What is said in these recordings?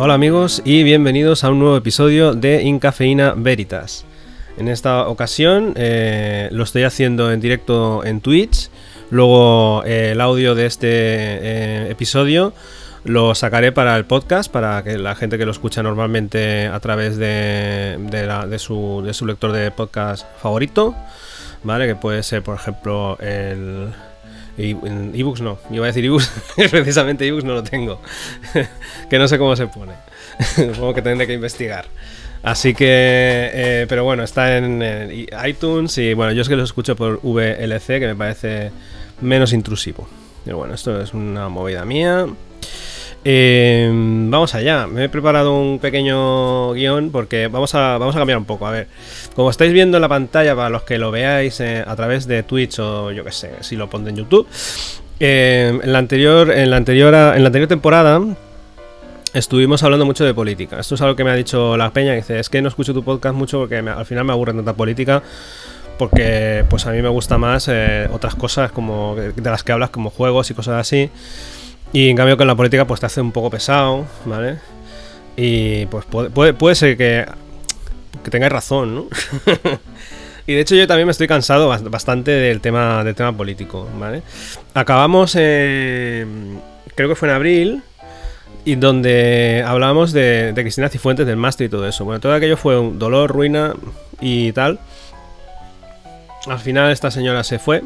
Hola amigos y bienvenidos a un nuevo episodio de Incafeína Veritas. En esta ocasión eh, lo estoy haciendo en directo en Twitch. Luego eh, el audio de este eh, episodio lo sacaré para el podcast, para que la gente que lo escucha normalmente a través de, su, de su lector de podcast favorito, ¿vale? Que puede ser, por ejemplo, el, ebooks no, iba a decir ebooks, precisamente ebooks no lo tengo, que no sé cómo se pone, supongo que tendré que investigar. Así que, eh, pero bueno, está en, iTunes y bueno, yo es que lo escucho por VLC, que me parece menos intrusivo. Pero bueno, esto es una movida mía. Eh, vamos allá, me he preparado un pequeño guion porque vamos a, vamos a cambiar un poco. A ver, como estáis viendo en la pantalla, para los que lo veáis eh, a través de Twitch o yo que sé, si lo pondré en YouTube, eh, en, la anterior, en, la anterior, en la anterior temporada estuvimos hablando mucho de política. Esto es algo que me ha dicho la Peña, dice, es que no escucho tu podcast mucho porque al final me aburre tanta política porque pues a mí me gusta más otras cosas como de las que hablas como juegos y cosas así y en cambio con la política pues te hace un poco pesado, ¿vale? Y pues puede, puede, ser que, que tengáis razón, ¿no? y de hecho yo también me estoy cansado bastante del tema, del tema político, ¿vale? Acabamos, creo que fue en abril, y donde hablábamos de, de Cristina Cifuentes, del máster y todo eso. Bueno, todo aquello fue un dolor, ruina y tal. Al final esta señora se fue,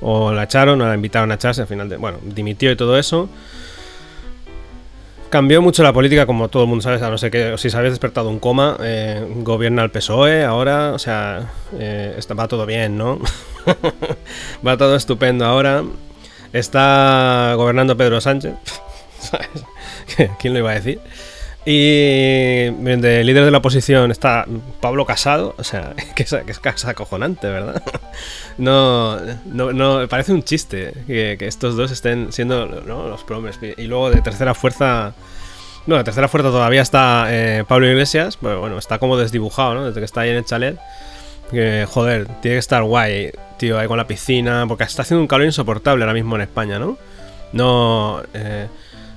o la echaron o la invitaron a echarse al final de, bueno, dimitió y todo eso. Cambió mucho la política, como todo el mundo sabe, a no sé que si se habéis despertado un coma, eh, gobierna el PSOE ahora, o sea, eh, está, va todo bien, ¿no? va todo estupendo ahora. Está gobernando Pedro Sánchez, ¿Quién lo iba a decir? Y de líder de la oposición está Pablo Casado, o sea, que es, que es acojonante, ¿verdad? No, no, no, parece un chiste que, estos dos estén siendo los promes. Y luego de tercera fuerza, no, de tercera fuerza todavía está eh, Pablo Iglesias, pero bueno, está como desdibujado, ¿no? Desde que está ahí en el chalet. Que, joder, tiene que estar guay, tío, ahí con la piscina, porque está haciendo un calor insoportable ahora mismo en España, ¿no? No, eh,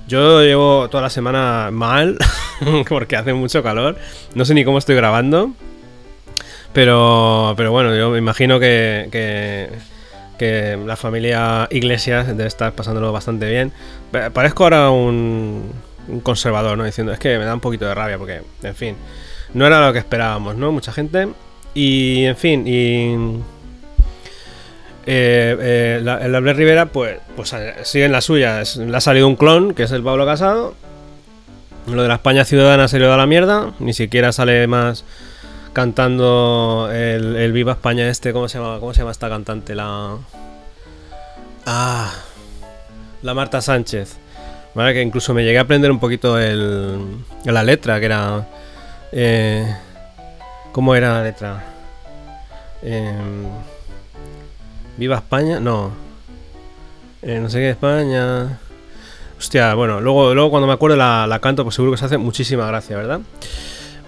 yo llevo toda la semana mal porque hace mucho calor. No sé ni cómo estoy grabando. Pero, pero bueno, yo me imagino que, que, la familia Iglesias debe estar pasándolo bastante bien. Parezco ahora un, un conservador, ¿no? Diciendo, es que me da un poquito de rabia porque, en fin, no era lo que esperábamos, ¿no? Mucha gente. Y, en fin, y eh, eh, el Albert Rivera, pues, pues eh, sigue en la suya. le ha salido un clon, que es el Pablo Casado. Lo de la España Ciudadana se le da la mierda. Ni siquiera sale más cantando el, Viva España este. ¿Cómo se llama? ¿Cómo se llama esta cantante? La. Ah. La Marta Sánchez. ¿Vale? Que incluso me llegué a aprender un poquito el, la letra, que era. ¿Cómo era la letra? Eh, Viva España, no. Eh, no sé qué España. Hostia, bueno, luego, luego cuando me acuerdo la, canto, pues seguro que se hace muchísima gracia, ¿verdad?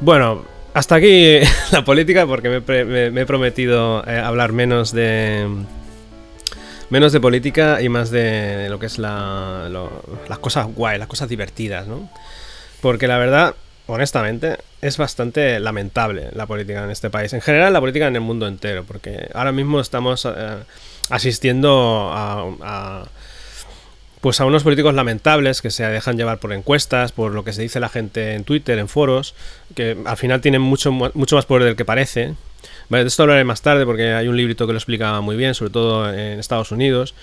Bueno, hasta aquí la política porque me, he prometido eh, hablar menos de menos de política y más de lo que es la, las cosas guay, las cosas divertidas, ¿no? Porque la verdad, honestamente, es bastante lamentable la política en este país. En general, la política en el mundo entero, porque ahora mismo estamos eh, asistiendo a, pues a unos políticos lamentables que se dejan llevar por encuestas, por lo que se dice la gente en Twitter, en foros, que al final tienen mucho, mucho más poder del que parece. Vale, de esto hablaré más tarde porque hay un librito que lo explica muy bien, sobre todo en Estados Unidos,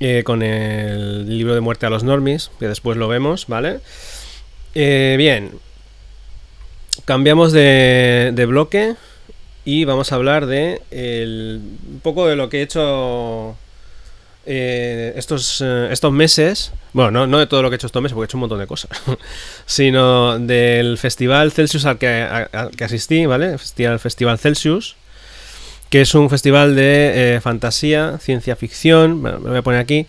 eh, con el libro de muerte a los normies, que después lo vemos, ¿vale? Eh, bien, cambiamos de, bloque y vamos a hablar de un poco de lo que he hecho eh, estos, eh, estos meses. Bueno, no, de todo lo que he hecho estos meses, porque he hecho un montón de cosas, sino del Festival Celsius al que, que asistí, ¿vale? Festival, Festival Celsius, que es un festival de eh, fantasía, ciencia ficción. Bueno, me voy a poner aquí.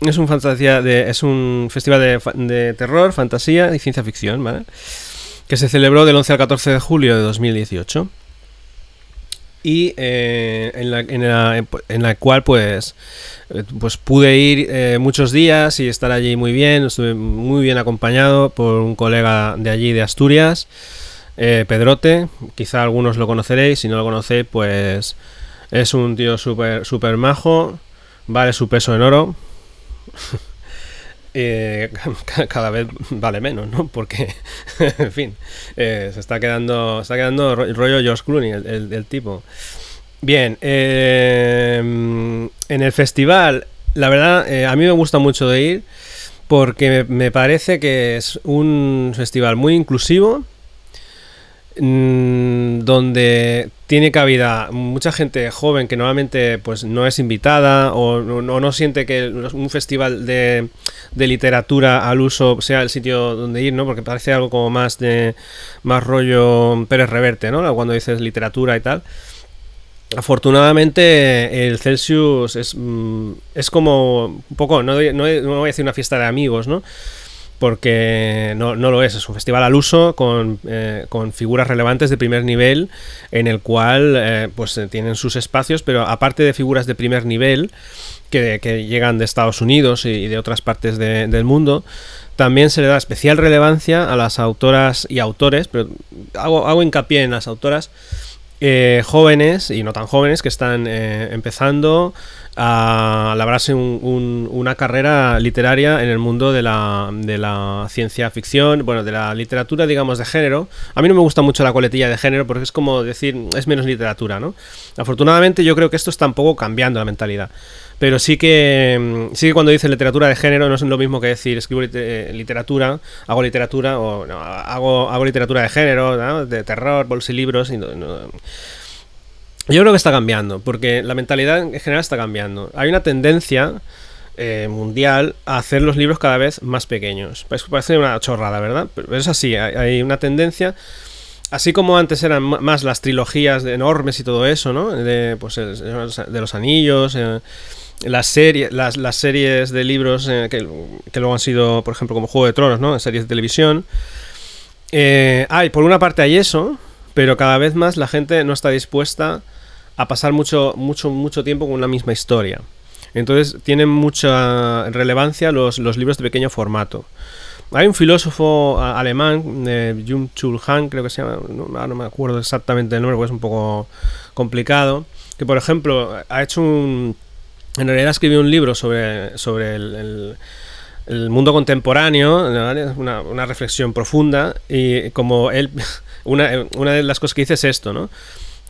Es un, fantasía de, es un festival de, de terror, fantasía y ciencia ficción, ¿vale? Que se celebró del 11 al 14 de julio de 2018. y eh, en, la, en, la, en, la, cual pues, pues pude ir muchos días y estar allí muy bien, estuve muy bien acompañado por un colega de allí de Asturias, Pedrote, quizá algunos lo conoceréis, si no lo conocéis pues es un tío súper super majo, vale su peso en oro. Eh, cada vez vale menos, ¿no? Porque, en fin, eh, se está quedando, está quedando rollo George Clooney, el, tipo. Bien, eh, en el festival, la verdad, a mí me gusta mucho de ir porque me parece que es un festival muy inclusivo Mm, donde tiene cabida mucha gente joven que normalmente pues no es invitada o no, siente que un festival de, literatura al uso sea el sitio donde ir, ¿no? Porque parece algo como más de más rollo Pérez Reverte, ¿no? Cuando dices literatura y tal. Afortunadamente el Celsius es, mm, es como un poco, no, no, no voy a decir una fiesta de amigos, ¿no? Porque no, lo es, es un festival al uso con, eh, con figuras relevantes de primer nivel en el cual eh, pues eh, tienen sus espacios, pero aparte de figuras de primer nivel que, llegan de Estados Unidos y de otras partes del mundo, también se le da especial relevancia a las autoras y autores, pero hago, hago hincapié en las autoras jóvenes y no tan jóvenes que están empezando a labrarse una carrera literaria en el mundo de la, de la, ciencia ficción, bueno, de la literatura, digamos, de género. A mí no me gusta mucho la coletilla de género porque es como decir, es menos literatura, ¿no? Afortunadamente yo creo que esto está un poco cambiando la mentalidad. Pero sí que, sí que cuando dice literatura de género no es lo mismo que decir escribo eh, literatura, hago literatura o no, hago, hago literatura de género, de terror, bolsa y yo creo que está cambiando, porque la mentalidad en general está cambiando. Hay una tendencia eh, mundial a hacer los libros cada vez más pequeños. Parece una chorrada, ¿verdad? Pero es así, hay, una tendencia. Así como antes eran más las trilogías enormes y todo eso, ¿no? De, pues, de los anillos, eh, las, series, las, las, series de libros eh, que, que, luego han sido, por ejemplo, como Juego de Tronos, ¿no? Series de televisión. hay, por una parte hay eso, pero cada vez más la gente no está dispuesta a pasar mucho, mucho, mucho tiempo con una misma historia. Entonces tienen mucha relevancia los, libros de pequeño formato. Hay un filósofo alemán, eh, Jung Chul Han, creo que se llama, no, me acuerdo exactamente el nombre porque es un poco complicado, que por ejemplo ha hecho un... En realidad escribió un libro sobre, sobre el, mundo contemporáneo, una, una, reflexión profunda, y como él, una, una de las cosas que dice es esto, ¿no?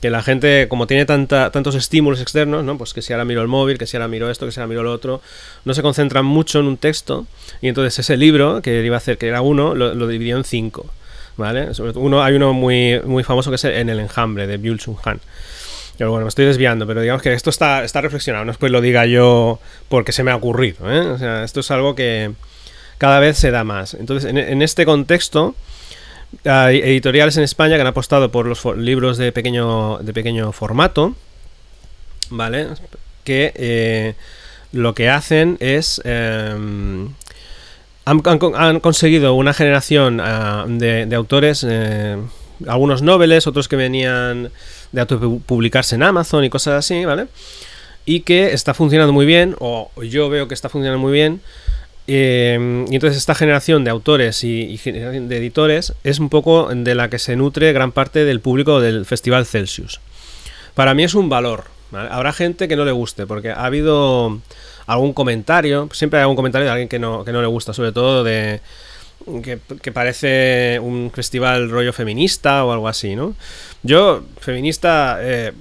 Que la gente, como tiene tantos estímulos externos, ¿no? Pues que si ahora miro el móvil, que si ahora miro esto, que si ahora miro lo otro, no se concentran mucho en un texto. Y entonces ese libro, que iba a hacer, que era uno, lo, dividió en cinco. ¿Vale? Uno, hay uno muy, muy famoso que es En el enjambre, de Byul Chung Han. Pero bueno, me estoy desviando, pero digamos que esto está, está reflexionado, no es que lo diga yo porque se me ha ocurrido. ¿eh? O sea, esto es algo que cada vez se da más. Entonces, en, en este contexto, hay editoriales en España que han apostado por los libros de pequeño, de pequeño formato, ¿vale? Que eh, lo que hacen es... Em, han, conseguido una generación ah, de, autores, eh, algunos noveles, otros que venían de autopublicarse en Amazon y cosas así, ¿vale? Y que está funcionando muy bien, o yo veo que está funcionando muy bien, Em, y entonces esta generación de autores y, de editores es un poco de la que se nutre gran parte del público del Festival Celsius. Para mí es un valor. Habrá gente que no le guste, porque ha habido algún comentario, siempre hay algún comentario de alguien que no, que no le gusta, sobre todo de que, parece un festival rollo feminista o algo así, ¿no? Yo, feminista... Eh,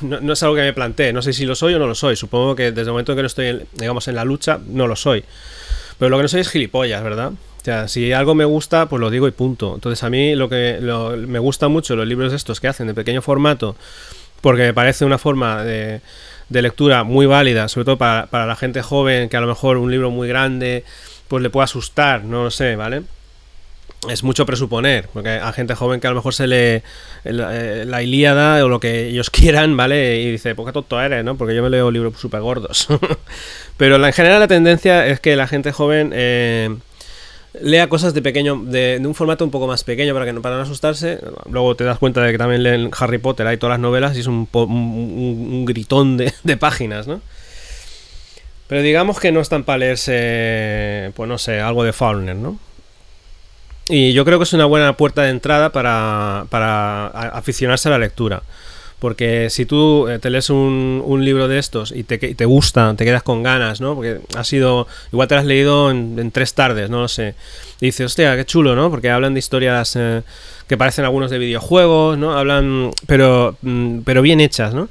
no, es algo que me plantee, no sé si lo soy o no lo soy. Supongo que desde el momento en que no estoy, digamos, en la lucha, no lo soy. Pero lo que no soy es gilipollas, ¿verdad? O sea, si algo me gusta, pues lo digo y punto. Entonces a mí lo que me gusta mucho los libros estos que hacen de pequeño formato, porque me parece una forma de, lectura muy válida, sobre todo para, para, la gente joven, que a lo mejor un libro muy grande, pues le puede asustar, no lo sé, ¿vale? Es mucho presuponer, porque hay gente joven que a lo mejor se lee eh, la, Ilíada o lo que ellos quieran, ¿vale? Y dice, ¿por qué tonto eres, no? Porque yo me leo libros súper gordos. Pero en general la tendencia es que la gente joven eh, lea cosas de pequeño, de, un formato un poco más pequeño para que no para no asustarse. Luego te das cuenta de que también leen Harry Potter, hay todas las novelas y es un, un, gritón de, de, páginas, ¿no? Pero digamos que no están para leerse, pues no sé, algo de Faulkner, ¿no? Y yo creo que es una buena puerta de entrada para, para aficionarse a la lectura. Porque si tú eh, te lees un, un libro de estos y te, te, gusta, te quedas con ganas, ¿no? Porque ha sido. Igual te lo has leído en, tres tardes, no lo sé. Y dices, hostia, qué chulo, ¿no? Porque hablan de historias eh, que parecen algunos de videojuegos, ¿no? Hablan. Pero, mm, pero bien hechas, ¿no?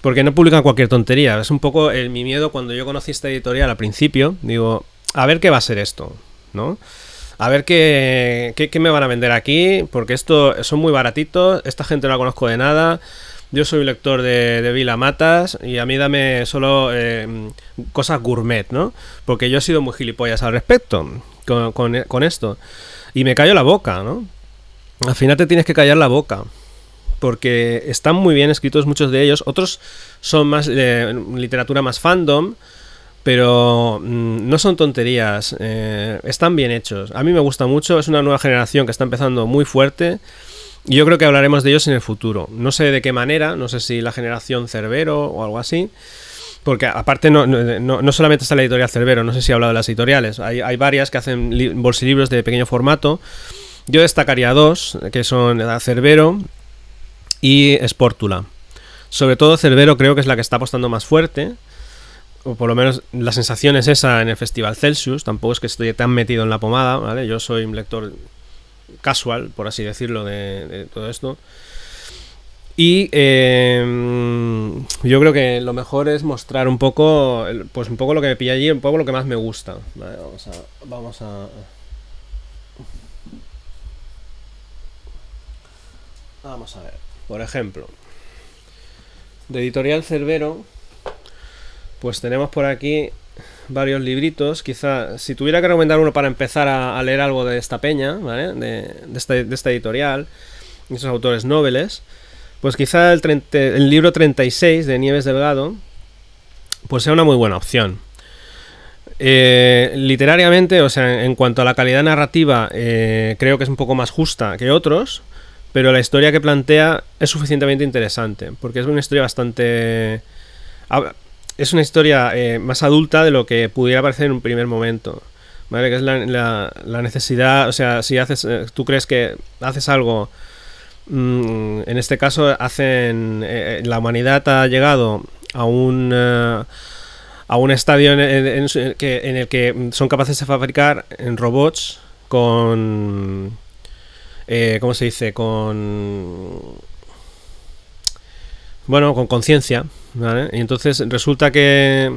Porque no publican cualquier tontería. Es un poco el, mi miedo cuando yo conocí esta editorial al principio. Digo, a ver qué va a ser esto, ¿no? A ver qué, qué, me van a vender aquí, porque esto son muy baratitos, esta gente no la conozco de nada. Yo soy lector de, de Vila Matas y a mí dame solo eh, cosas gourmet, ¿no? Porque yo he sido muy gilipollas al respecto con, esto. Y me callo la boca, ¿no? Al final te tienes que callar la boca. Porque están muy bien escritos muchos de ellos. Otros son más eh, literatura más fandom. Pero mm, no son tonterías. Eh, están bien hechos. A mí me gusta mucho. Es una nueva generación que está empezando muy fuerte. Y yo creo que hablaremos de ellos en el futuro. No sé de qué manera, no sé si la generación Cerbero o algo así. Porque aparte no, no, solamente está la editorial Cerbero, no sé si he hablado de las editoriales. Hay, hay varias que hacen bolsilibros de pequeño formato. Yo destacaría dos, que son Cerbero y Sportula. Sobre todo Cerbero creo que es la que está apostando más fuerte. O por lo menos la sensación es esa en el Festival Celsius. Tampoco es que estoy tan metido en la pomada, ¿vale? Yo soy un lector casual, por así decirlo, de, todo esto. Y em, yo creo que lo mejor es mostrar un poco, pues un poco lo que me pilla allí, un poco lo que más me gusta. vamos a, vamos a, vamos a ver. Por ejemplo, de Editorial Cerbero, pues tenemos por aquí varios libritos. Quizá, si tuviera que recomendar uno para empezar a, leer algo de esta peña, ¿vale? De, esta, editorial, de esos autores nobles, pues quizá el, el, libro 36 de Nieves Delgado, pues sea una muy buena opción. Eh, literariamente, o sea, en cuanto a la calidad narrativa, eh, creo que es un poco más justa que otros, pero la historia que plantea es suficientemente interesante, porque es una historia bastante es una historia eh, más adulta de lo que pudiera parecer en un primer momento. ¿Vale? Que es la, la, necesidad, o sea, si haces, eh, tú crees que haces algo, mm, en este caso hacen, eh, la humanidad ha llegado a un, a un estadio en, en, el que son capaces de fabricar en robots con, ¿cómo se dice? Con, bueno, con conciencia, y entonces resulta que,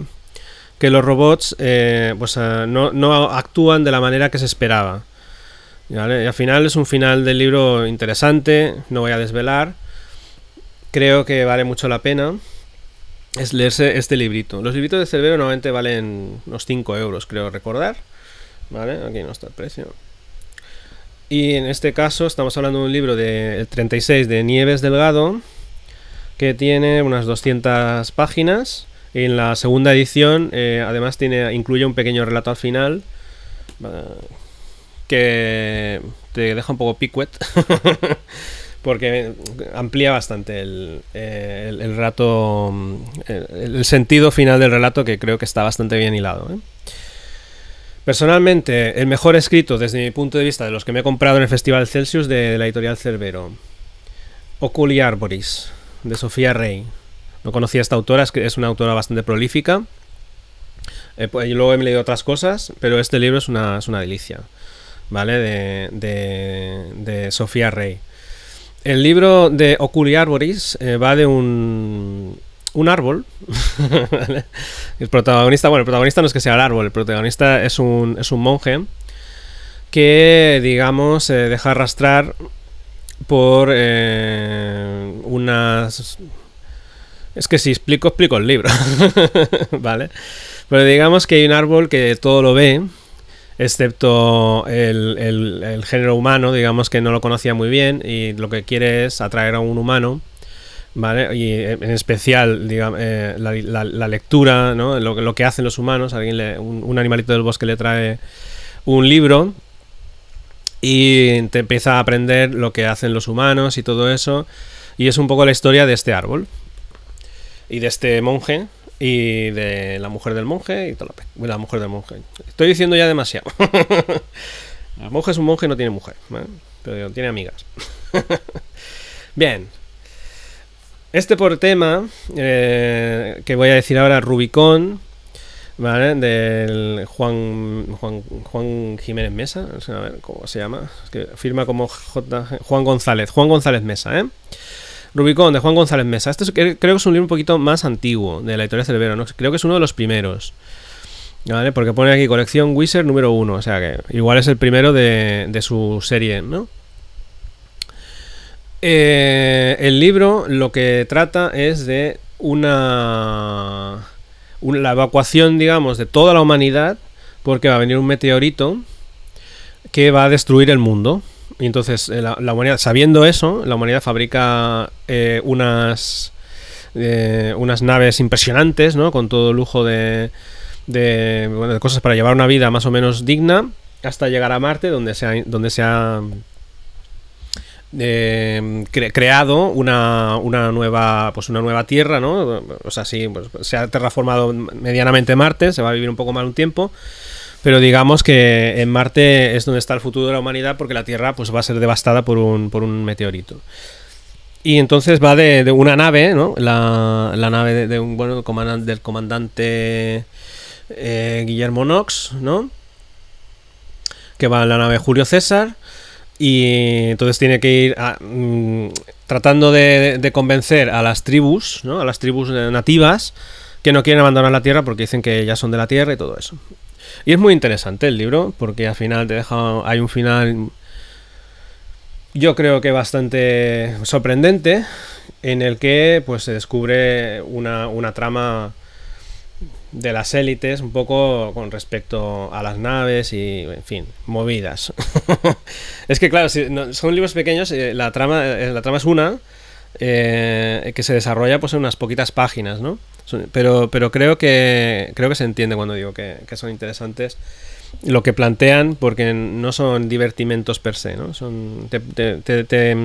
que los robots eh, pues, eh, no, actúan de la manera que se esperaba. Y al final es un final del libro interesante, no voy a desvelar. Creo que vale mucho la pena es leerse este librito. Los libritos de Cerbero normalmente valen unos 5 euros, creo recordar. ¿Vale? Aquí no está el precio. Y en este caso estamos hablando de un libro del 36 de Nieves Delgado, que tiene unas 200 páginas. En la segunda edición, eh, además, tiene, incluye un pequeño relato al final que te deja un poco picuet. porque amplía bastante el, eh, el, relato, el, sentido final del relato que creo que está bastante bien hilado. ¿eh? Personalmente, el mejor escrito desde mi punto de vista de los que me he comprado en el Festival Celsius de, la editorial Cerbero, Oculi Arboris, de Sofía Rey. No conocía a esta autora, es una autora bastante prolífica. Eh, pues, luego he leído otras cosas, pero este libro es una, es una delicia, ¿vale? De, de, Sofía Rey. El libro de Oculi Arboris eh, va de un, un árbol. El protagonista, bueno, el protagonista no es que sea el árbol, el protagonista es un, es un monje que, digamos, se deja arrastrar por eh, unas... Es que si explico, explico el libro, ¿vale? Pero digamos que hay un árbol que todo lo ve, excepto el, el, género humano, digamos que no lo conocía muy bien y lo que quiere es atraer a un humano, ¿vale? Y en especial digamos, eh, la, la, lectura, ¿no? Lo, lo, que hacen los humanos, alguien le, un, un, animalito del bosque le trae un libro y te empieza a aprender lo que hacen los humanos y todo eso. Y es un poco la historia de este árbol. Y de este monje. Y de la mujer del monje. Y toda la, la mujer del monje. Estoy diciendo ya demasiado. el monje es un monje y no tiene mujer. Pero tiene amigas. Bien. Este por tema eh, que voy a decir ahora, Rubicón, ¿vale? Del Juan, Juan, Juan Jiménez Mesa, a ver cómo se llama, que firma como J, Juan González, Juan González Mesa, ¿eh? Rubicón, de Juan González Mesa. Este creo que es un libro un poquito más antiguo de la editorial Cerbero, ¿no? Creo que es uno de los primeros. ¿Vale? Porque pone aquí colección Wizard número uno, o sea que igual es el primero de, de su serie, ¿no? Eh, el libro lo que trata es de una, la evacuación, digamos, de toda la humanidad, porque va a venir un meteorito que va a destruir el mundo. Y entonces, eh, la, humanidad, sabiendo eso, la humanidad fabrica eh, unas, unas naves impresionantes, ¿no? Con todo lujo de, de, de, cosas para llevar una vida más o menos digna, hasta llegar a Marte, donde se donde se ha eh, creado una, una, nueva pues una nueva tierra no o sea sí pues, se ha terraformado medianamente Marte se va a vivir un poco mal un tiempo pero digamos que en Marte es donde está el futuro de la humanidad porque la Tierra pues va a ser devastada por un, por un meteorito. Y entonces va de, una nave no la, la nave de, un bueno del comandante eh, Guillermo Knox no que va en la nave Julio César y entonces tiene que ir mm, tratando de, convencer a las tribus, ¿no? a las tribus nativas, que no quieren abandonar la tierra porque dicen que ya son de la tierra y todo eso. Y es muy interesante el libro, porque al final te deja. Hay un final. Yo creo que bastante sorprendente. En el que pues se descubre una, una trama de las élites, un poco con respecto a las naves y, en fin, movidas. es que, claro, si son libros pequeños, eh, la, trama, eh, la trama es una eh, que se desarrolla pues en unas poquitas páginas, ¿no? Pero, pero creo, que, creo que se entiende cuando digo que, son interesantes lo que plantean porque no son divertimentos per se, ¿no? Son, te mm, te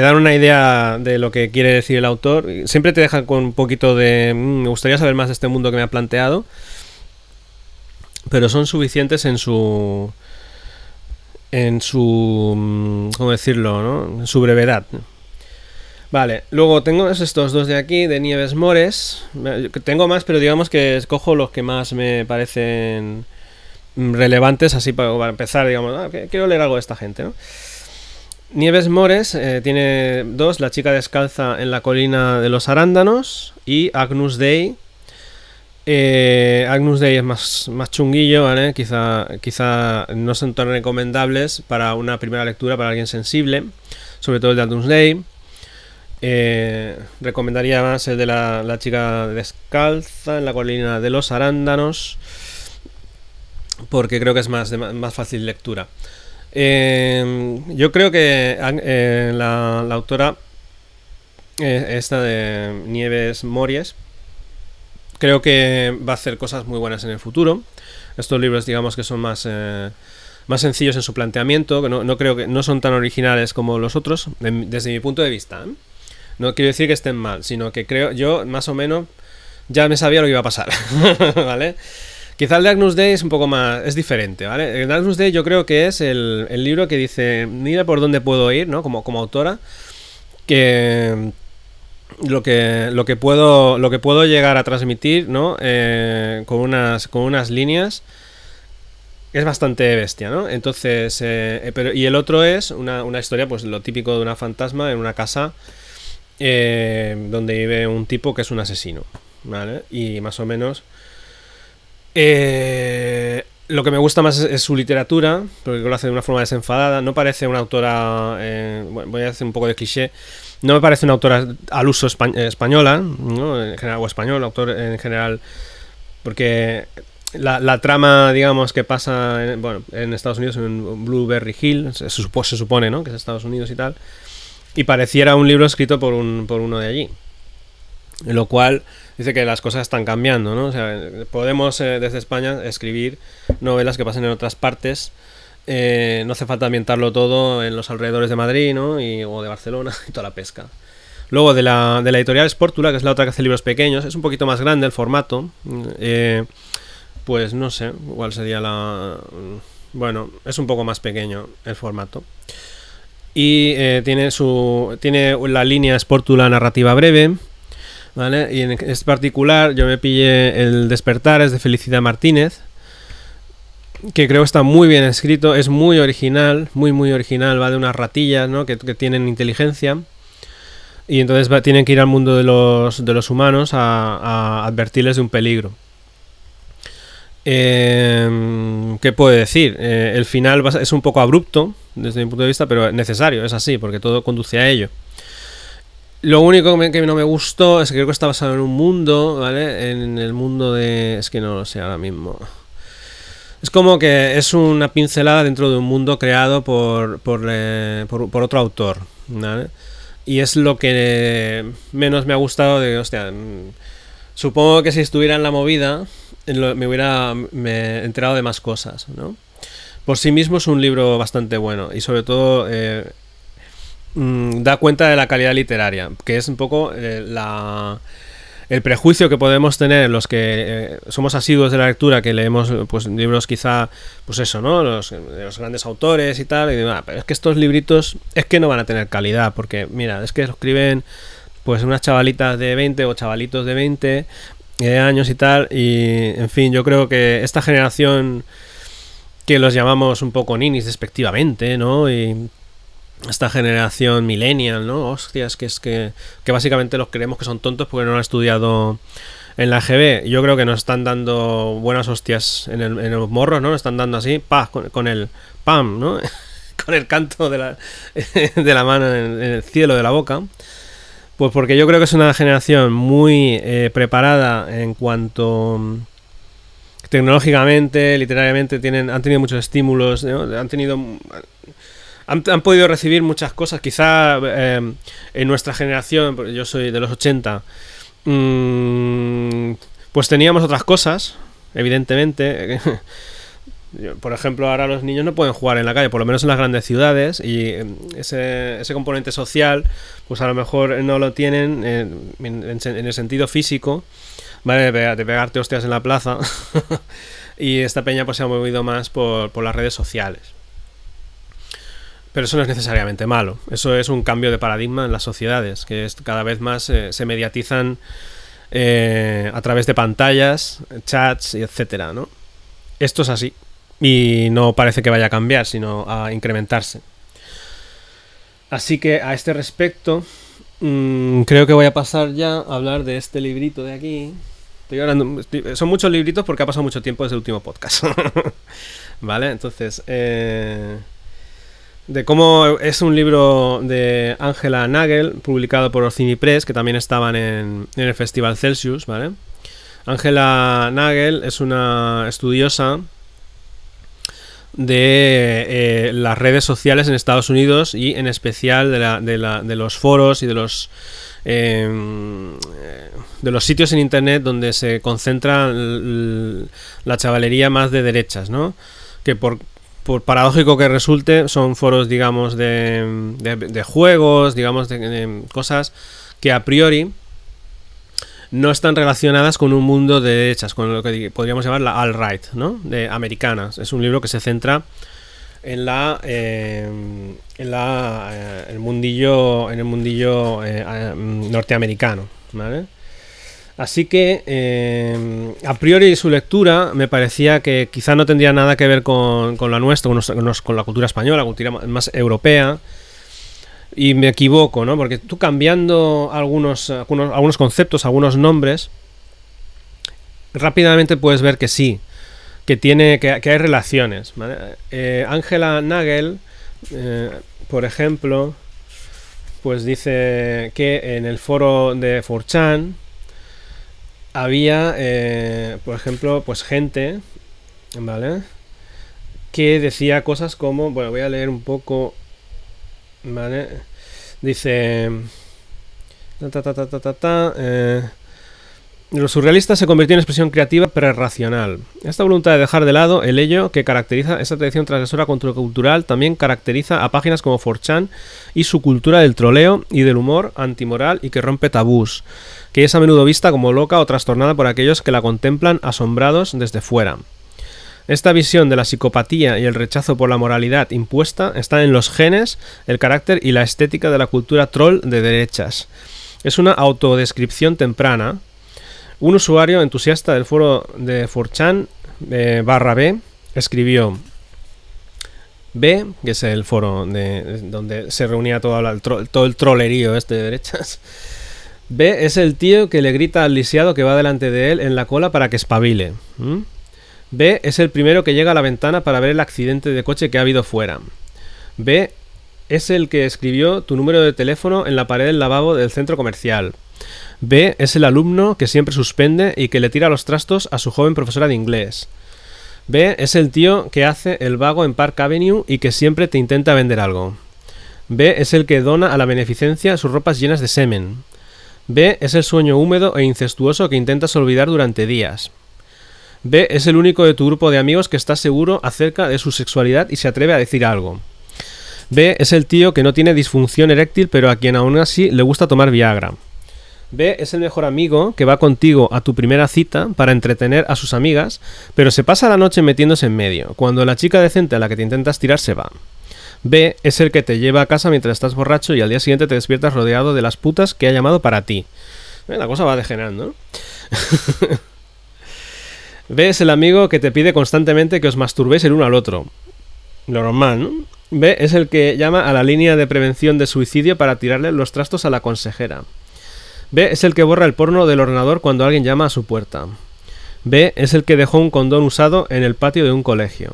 dan una idea de lo que quiere decir el autor. Siempre te dejan con un poquito de... Mm, me gustaría saber más de este mundo que me ha planteado. Pero son suficientes en su... En su... Mm, ¿Cómo decirlo? ¿no? En su brevedad. Vale, luego tengo estos dos de aquí, de Nieves Mores. Tengo más, pero digamos que escojo los que más me parecen relevantes, así para, empezar, digamos, ah, quiero leer algo de esta gente, ¿no? Nieves Mores eh, tiene dos, La chica descalza en la colina de los arándanos y Agnus Dei. Eh, Agnus Dei es más, más chunguillo, ¿vale? Quizá, quizá no son tan recomendables para una primera lectura para alguien sensible, sobre todo el de Agnus Dei. Eh, recomendaría más el de la, chica descalza en la colina de los arándanos, porque creo que es más, más fácil lectura. Em, yo creo que eh, la, autora, eh, esta de Nieves Mories, creo que va a hacer cosas muy buenas en el futuro. Estos libros, digamos que son más, eh, más sencillos en su planteamiento, que no, creo que no son tan originales como los otros, desde mi punto de vista. No quiero decir que estén mal, sino que creo, yo más o menos ya me sabía lo que iba a pasar, ¿vale? Quizá el de Agnus Day es un poco más. es diferente, ¿vale? El Agnus Day yo creo que es el, libro que dice: Mira por dónde puedo ir, ¿no? Como, como autora. Que. Lo que, lo que puedo lo que puedo llegar a transmitir no eh, con unas con unas líneas es bastante bestia no entonces eh, pero y el otro es una, una, historia pues lo típico de una fantasma en una casa eh, donde vive un tipo que es un asesino vale y más o menos eh, lo que me gusta más es, su literatura, porque lo hace de una forma desenfadada. No parece una autora, eh, voy a hacer un poco de cliché, no me parece una autora al uso española, en general, o español, autor en general, porque la, trama, digamos, que pasa en, bueno, en Estados Unidos, en Blueberry Hill, se, se supone, ¿no? Que es Estados Unidos y tal, y pareciera un libro escrito por, un, por uno de allí. Lo cual dice que las cosas están cambiando, ¿no? O sea, podemos eh, desde España escribir novelas que pasen en otras partes Eh, no hace falta ambientarlo todo en los alrededores de Madrid, ¿no? Y, o de Barcelona y toda la pesca. Luego de la, de la editorial Sportula, que es la otra que hace libros pequeños, es un poquito más grande el formato. Eh, pues no sé cuál sería la... Bueno, es un poco más pequeño el formato. Y tiene, su, tiene la línea Sportula narrativa breve. ¿Vale? Y en este particular yo me pillé El despertar, es de Felicidad Martínez que creo que está muy bien escrito, es muy original, muy muy original, va de unas ratillas ¿no? que, tienen inteligencia y entonces tienen que ir al mundo de los, de los humanos a, advertirles de un peligro. Em, ¿Qué puedo decir? Eh, el final es un poco abrupto desde mi punto de vista, pero es necesario, es así, porque todo conduce a ello. Lo único que no me gustó es que creo que está basado en un mundo, ¿vale? En el mundo de... Es que no lo sé ahora mismo. Es como que es una pincelada dentro de un mundo creado por, por, eh, otro autor. Y es lo que menos me ha gustado de, hostia, supongo que si estuviera en la movida me hubiera enterado de más cosas, ¿no? Por sí mismo es un libro bastante bueno y sobre todo eh, mm, da cuenta de la calidad literaria, que es un poco eh, la el prejuicio que podemos tener los que eh, somos asiduos de la lectura, que leemos pues libros quizá, pues eso, ¿no? Los, los grandes autores y tal, y digo, ah, pero es que estos libritos es que no van a tener calidad, porque mira, es que escriben pues unas chavalitas de 20 o chavalitos de 20 eh, años y tal, y en fin, yo creo que esta generación que los llamamos un poco ninis despectivamente, ¿no? Y esta generación millennial, ¿no? Hostias, que es que, que básicamente los creemos que son tontos porque no han estudiado en la GB. Yo creo que nos están dando buenas hostias en, el, los morros, ¿no? Nos están dando así, pa, con, el pam, ¿no? con el canto de la, de la mano en, el cielo de la boca. Pues porque yo creo que es una generación muy eh, preparada en cuanto tecnológicamente, literariamente, tienen, han tenido muchos estímulos, han tenido han, podido recibir muchas cosas. Quizá eh, en nuestra generación, yo soy de los 80, mm, pues teníamos otras cosas, evidentemente. Por ejemplo, ahora los niños no pueden jugar en la calle, por lo menos en las grandes ciudades, y ese, ese componente social, pues a lo mejor no lo tienen en, el sentido físico, ¿vale? De, pegarte hostias en la plaza. y esta peña pues se ha movido más por, por las redes sociales. Pero eso no es necesariamente malo. Eso es un cambio de paradigma en las sociedades, que cada vez más eh, se mediatizan eh, a través de pantallas, chats etcétera. Esto es así. Y no parece que vaya a cambiar, sino a incrementarse. Así que a este respecto, mm, creo que voy a pasar ya a hablar de este librito de aquí. son muchos libritos porque ha pasado mucho tiempo desde el último podcast. ¿Vale? Entonces, eh, de cómo es un libro de Angela Nagel, publicado por Orcini Press, que también estaban en, el Festival Celsius, ¿vale? Angela Nagel es una estudiosa de eh, las redes sociales en Estados Unidos y en especial de, los foros y de los em, de los sitios en internet donde se concentra la chavalería más de derechas, ¿no? Que por, por paradójico que resulte, son foros, digamos, de, de, juegos, digamos, de, cosas que a priori no están relacionadas con un mundo de derechas, con lo que podríamos llamar la alt-right, ¿no? De americanas. Es un libro que se centra en la eh, en la eh, el mundillo en el mundillo eh, norteamericano, ¿vale? Así que, eh, a priori su lectura me parecía que quizá no tendría nada que ver con, la nuestra, con, la cultura española, la cultura más europea. Y me equivoco, ¿no? Porque tú cambiando algunos, algunos, conceptos, algunos nombres, rápidamente puedes ver que sí, que, tiene, que, hay relaciones. Eh, Angela Nagel, eh, por ejemplo, pues dice que en el foro de 4chan, había, eh, por ejemplo, pues gente, ¿vale? Que decía cosas como, bueno, voy a leer un poco, ¿vale? Dice, ta, ta, ta, eh, Lo surrealista se convirtió en expresión creativa prerracional. Esta voluntad de dejar de lado el ello que caracteriza esa tradición transgresora contracultural también caracteriza a páginas como 4chan y su cultura del troleo y del humor antimoral y que rompe tabús, que es a menudo vista como loca o trastornada por aquellos que la contemplan asombrados desde fuera. Esta visión de la psicopatía y el rechazo por la moralidad impuesta está en los genes, el carácter y la estética de la cultura troll de derechas. Es una autodescripción temprana, un usuario entusiasta del foro de 4chan eh, barra B escribió B, que es el foro de, donde se reunía todo el, todo el trolerío este de derechas. B es el tío que le grita al lisiado que va delante de él en la cola para que espabile. B es el primero que llega a la ventana para ver el accidente de coche que ha habido fuera. B es el que escribió tu número de teléfono en la pared del lavabo del centro comercial. B es el alumno que siempre suspende y que le tira los trastos a su joven profesora de inglés. B es el tío que hace el vago en Park Avenue y que siempre te intenta vender algo. B es el que dona a la beneficencia sus ropas llenas de semen. B es el sueño húmedo e incestuoso que intentas olvidar durante días. B es el único de tu grupo de amigos que está seguro acerca de su sexualidad y se atreve a decir algo. B es el tío que no tiene disfunción eréctil pero a quien aún así le gusta tomar Viagra. B es el mejor amigo que va contigo a tu primera cita para entretener a sus amigas, pero se pasa la noche metiéndose en medio, cuando la chica decente a la que te intentas tirar se va. B es el que te lleva a casa mientras estás borracho y al día siguiente te despiertas rodeado de las putas que ha llamado para ti. Eh, la cosa va degenerando, ¿no? B es el amigo que te pide constantemente que os masturbéis el uno al otro. Lo normal, ¿no? B es el que llama a la línea de prevención de suicidio para tirarle los trastos a la consejera. B es el que borra el porno del ordenador cuando alguien llama a su puerta. B es el que dejó un condón usado en el patio de un colegio.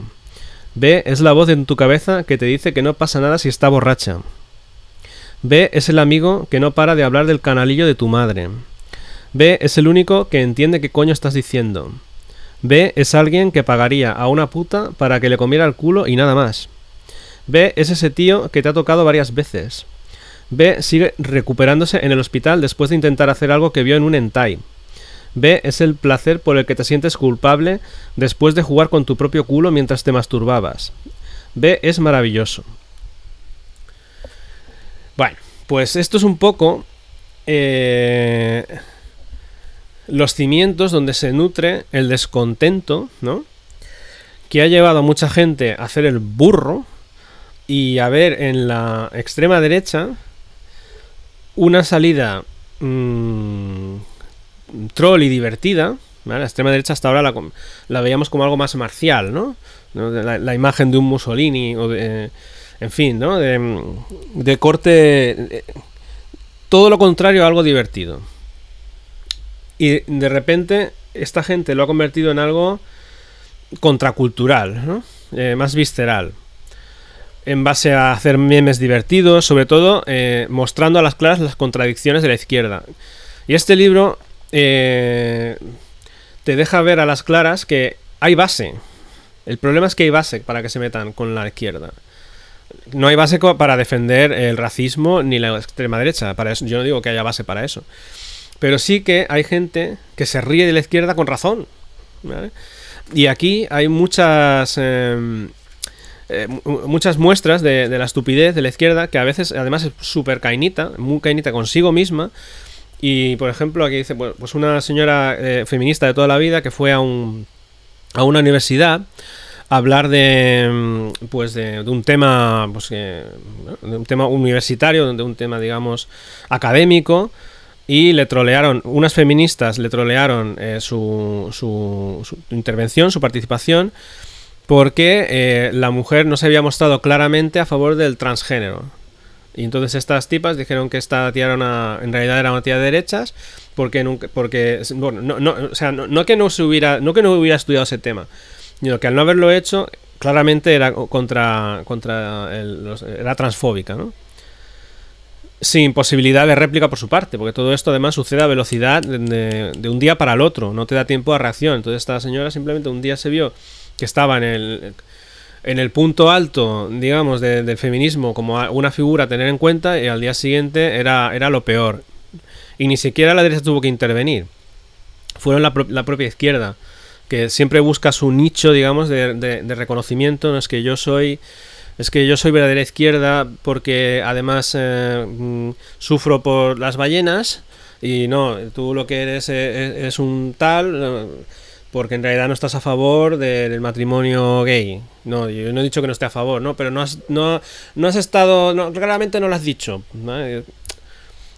B es la voz en tu cabeza que te dice que no pasa nada si está borracha. B es el amigo que no para de hablar del canalillo de tu madre. B es el único que entiende qué coño estás diciendo. B es alguien que pagaría a una puta para que le comiera el culo y nada más. B es ese tío que te ha tocado varias veces. B sigue recuperándose en el hospital después de intentar hacer algo que vio en un entai. B es el placer por el que te sientes culpable después de jugar con tu propio culo mientras te masturbabas. B es maravilloso. Bueno, pues esto es un poco eh, los cimientos donde se nutre el descontento, ¿no? Que ha llevado a mucha gente a hacer el burro y a ver en la extrema derecha una salida mmm, troll y divertida. La extrema derecha hasta ahora la, veíamos como algo más marcial, ¿no? La, imagen de un Mussolini o de... En fin, ¿no? De, corte... todo lo contrario a algo divertido. Y de repente esta gente lo ha convertido en algo contracultural. Eh, más visceral en base a hacer memes divertidos, sobre todo eh, mostrando a las claras las contradicciones de la izquierda. Y este libro eh, te deja ver a las claras que hay base. El problema es que hay base para que se metan con la izquierda. No hay base para defender el racismo ni la extrema derecha. Para eso, yo no digo que haya base para eso. Pero sí que hay gente que se ríe de la izquierda con razón. Y aquí hay muchas em, eh, muchas muestras de, la estupidez de la izquierda, que a veces además es súper cainita, muy cainita consigo misma. Y por ejemplo, aquí dice, pues una señora eh, feminista de toda la vida que fue a, un, a una universidad a hablar de mm, pues de, un tema pues, de un tema universitario de un tema digamos académico y le trolearon unas feministas le trolearon eh, su, su, su intervención su participación porque eh, la mujer no se había mostrado claramente a favor del transgénero. Y entonces estas tipas dijeron que esta tía era en realidad era una tía de derechas, porque, nunca, porque bueno, no, no, o sea, no, que no se hubiera, no que no hubiera estudiado ese tema, sino que al no haberlo hecho, claramente era contra, contra era transfóbica, ¿no? Sin posibilidad de réplica por su parte, porque todo esto además sucede a velocidad de, de un día para el otro, no te da tiempo a reacción. Entonces esta señora simplemente un día se vio que estaba en el, en el punto alto, digamos, del feminismo como una figura a tener en cuenta y al día siguiente era, era lo peor. Y ni siquiera la derecha tuvo que intervenir. fueron la, propia izquierda, que siempre busca su nicho, digamos, de, reconocimiento. No es que yo soy. Es que yo soy verdadera izquierda porque además eh, mm, sufro por las ballenas y no, tú lo que eres eh, es, un tal eh, porque en realidad no estás a favor del matrimonio gay. No, yo no he dicho que no esté a favor, ¿no? Pero no has, no, no has estado, no, claramente no lo has dicho.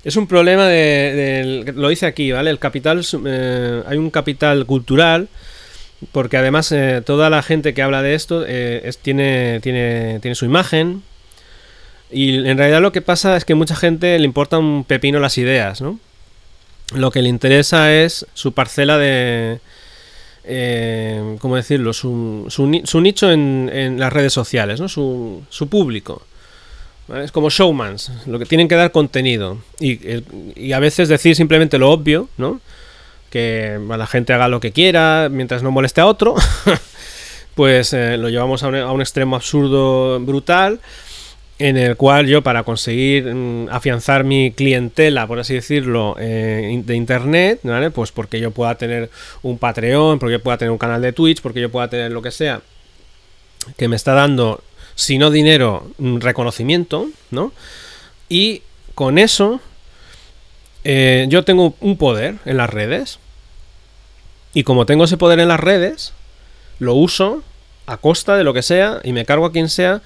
Es un problema de, Lo dice aquí, ¿vale? El capital... Eh, hay un capital cultural, porque además eh, toda la gente que habla de esto eh, tiene, tiene, tiene su imagen, y en realidad lo que pasa es que mucha gente le importa un pepino las ideas, ¿no? Lo que le interesa es su parcela de... ¿Cómo decirlo? Su, su, nicho en, en, las redes sociales, ¿no? Su, su público. Es como showmans, lo que tienen que dar contenido. Y, a veces decir simplemente lo obvio, ¿no? Que la gente haga lo que quiera mientras no moleste a otro. pues eh, lo llevamos a un, extremo absurdo brutal en el cual yo para conseguir mm, afianzar mi clientela, por así decirlo, eh, de internet, ¿vale? Pues porque yo pueda tener un Patreon, porque yo pueda tener un canal de Twitch, porque yo pueda tener lo que sea, que me está dando si no dinero, mm, reconocimiento, ¿no? Y con eso eh, yo tengo un poder en las redes. Y como tengo ese poder en las redes, lo uso a costa de lo que sea y me cargo a quien sea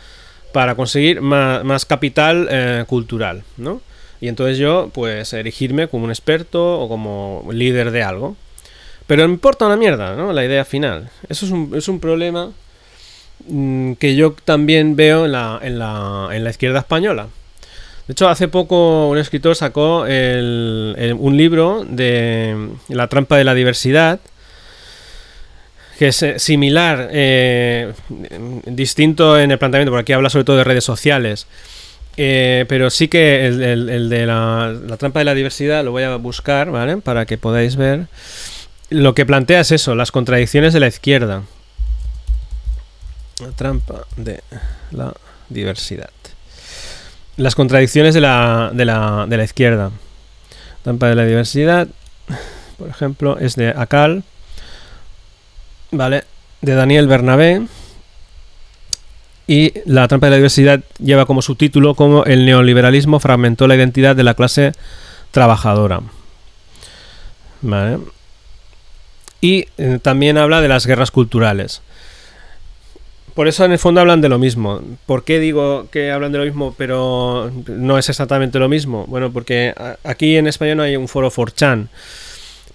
para conseguir más, capital eh, cultural, ¿no? Y entonces yo, pues, erigirme como un experto o como líder de algo. Pero me importa una mierda, ¿no? La idea final. Eso es un, es un problema Mm, que yo también veo en la, en la, en la izquierda española. De hecho, hace poco un escritor sacó un libro de La trampa de la diversidad, que es eh, similar, eh, distinto en el planteamiento, porque aquí habla sobre todo de redes sociales. Eh, pero sí que el, de la, trampa de la diversidad lo voy a buscar, ¿vale? Para que podáis ver. Lo que plantea es eso, las contradicciones de la izquierda. La trampa de la diversidad. Las contradicciones de la, de la, de la izquierda. Trampa de la diversidad, por ejemplo, es de Akal, ¿vale? De Daniel Bernabé. Y la trampa de la diversidad lleva como subtítulo como el neoliberalismo fragmentó la identidad de la clase trabajadora. ¿Vale? Y eh, también habla de las guerras culturales. Por eso en el fondo hablan de lo mismo. ¿Por qué digo que hablan de lo mismo, pero no es exactamente lo mismo? Bueno, porque aquí en España no hay un foro 4chan,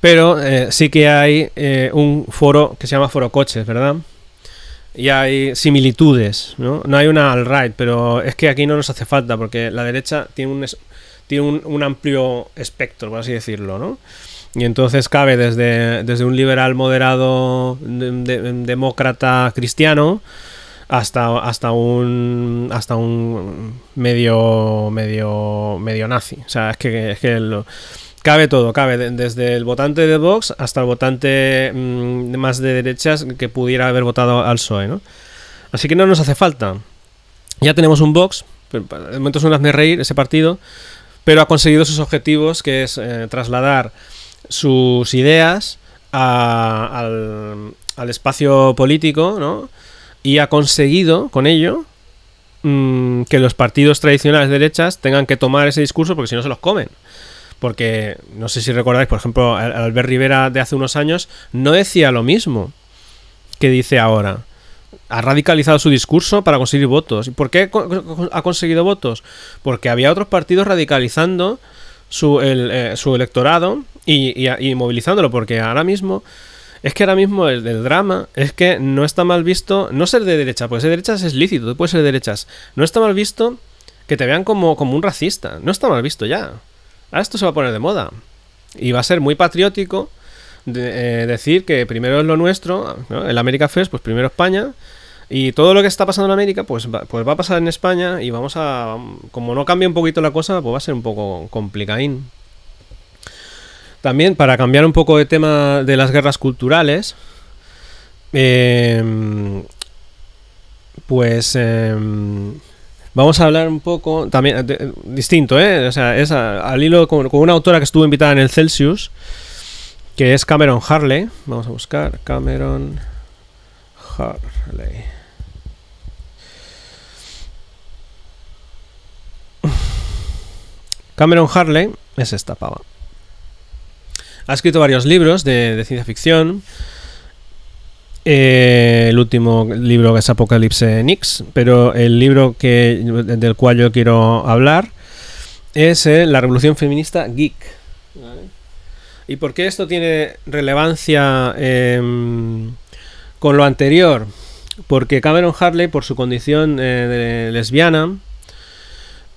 pero eh, sí que hay eh, un foro que se llama Foro Coches, ¿verdad? Y hay similitudes, ¿no? No hay una alt-right, pero es que aquí no nos hace falta, porque la derecha tiene un, tiene un, amplio espectro, por así decirlo, ¿no? Y entonces cabe desde, desde un liberal moderado demócrata cristiano hasta, hasta un hasta un medio medio medio nazi. O sea, es que, es que cabe todo, cabe desde el votante de Vox hasta el votante mm, más de derechas que pudiera haber votado al PSOE, ¿no? Así que no nos hace falta. Ya tenemos un Vox, de momento es un hazme reír ese partido, pero ha conseguido sus objetivos, que es eh, trasladar sus ideas al, al espacio político, ¿no? y ha conseguido con ello mm, que los partidos tradicionales de derechas tengan que tomar ese discurso porque si no se los comen. Porque no sé si recordáis, por ejemplo, Albert Rivera de hace unos años no decía lo mismo que dice ahora. Ha radicalizado su discurso para conseguir votos. ¿Y por qué ha conseguido votos? Porque había otros partidos radicalizando su, eh, electorado y, y movilizándolo. Porque ahora mismo es que ahora mismo el, drama es que no está mal visto no ser de derecha, porque ser de derechas es lícito, tú puedes ser de derechas. No está mal visto que te vean como un racista, no está mal visto ya. Ahora esto se va a poner de moda. Y va a ser muy patriótico de, eh, decir que primero es lo nuestro, el América First, pues primero España. Y todo lo que está pasando en América, pues va, pues va a pasar en España y vamos a... Como no cambie un poquito la cosa, pues va a ser un poco complicadín. También, para cambiar un poco de tema de las guerras culturales, em, pues em, vamos a hablar un poco, también distinto, ¿eh? O sea, es al hilo con, una autora que estuvo invitada en el Celsius, que es Cameron Harley. Vamos a buscar Cameron Harley. Cameron Harley es esta pava. Ha escrito varios libros de, ciencia ficción. Eh, el último libro es Apocalipse Nix, pero el libro que, del cual yo quiero hablar es eh, La Revolución Feminista Geek. ¿Y por qué esto tiene relevancia em, con lo anterior? Porque Cameron Harley, por su condición eh, lesbiana,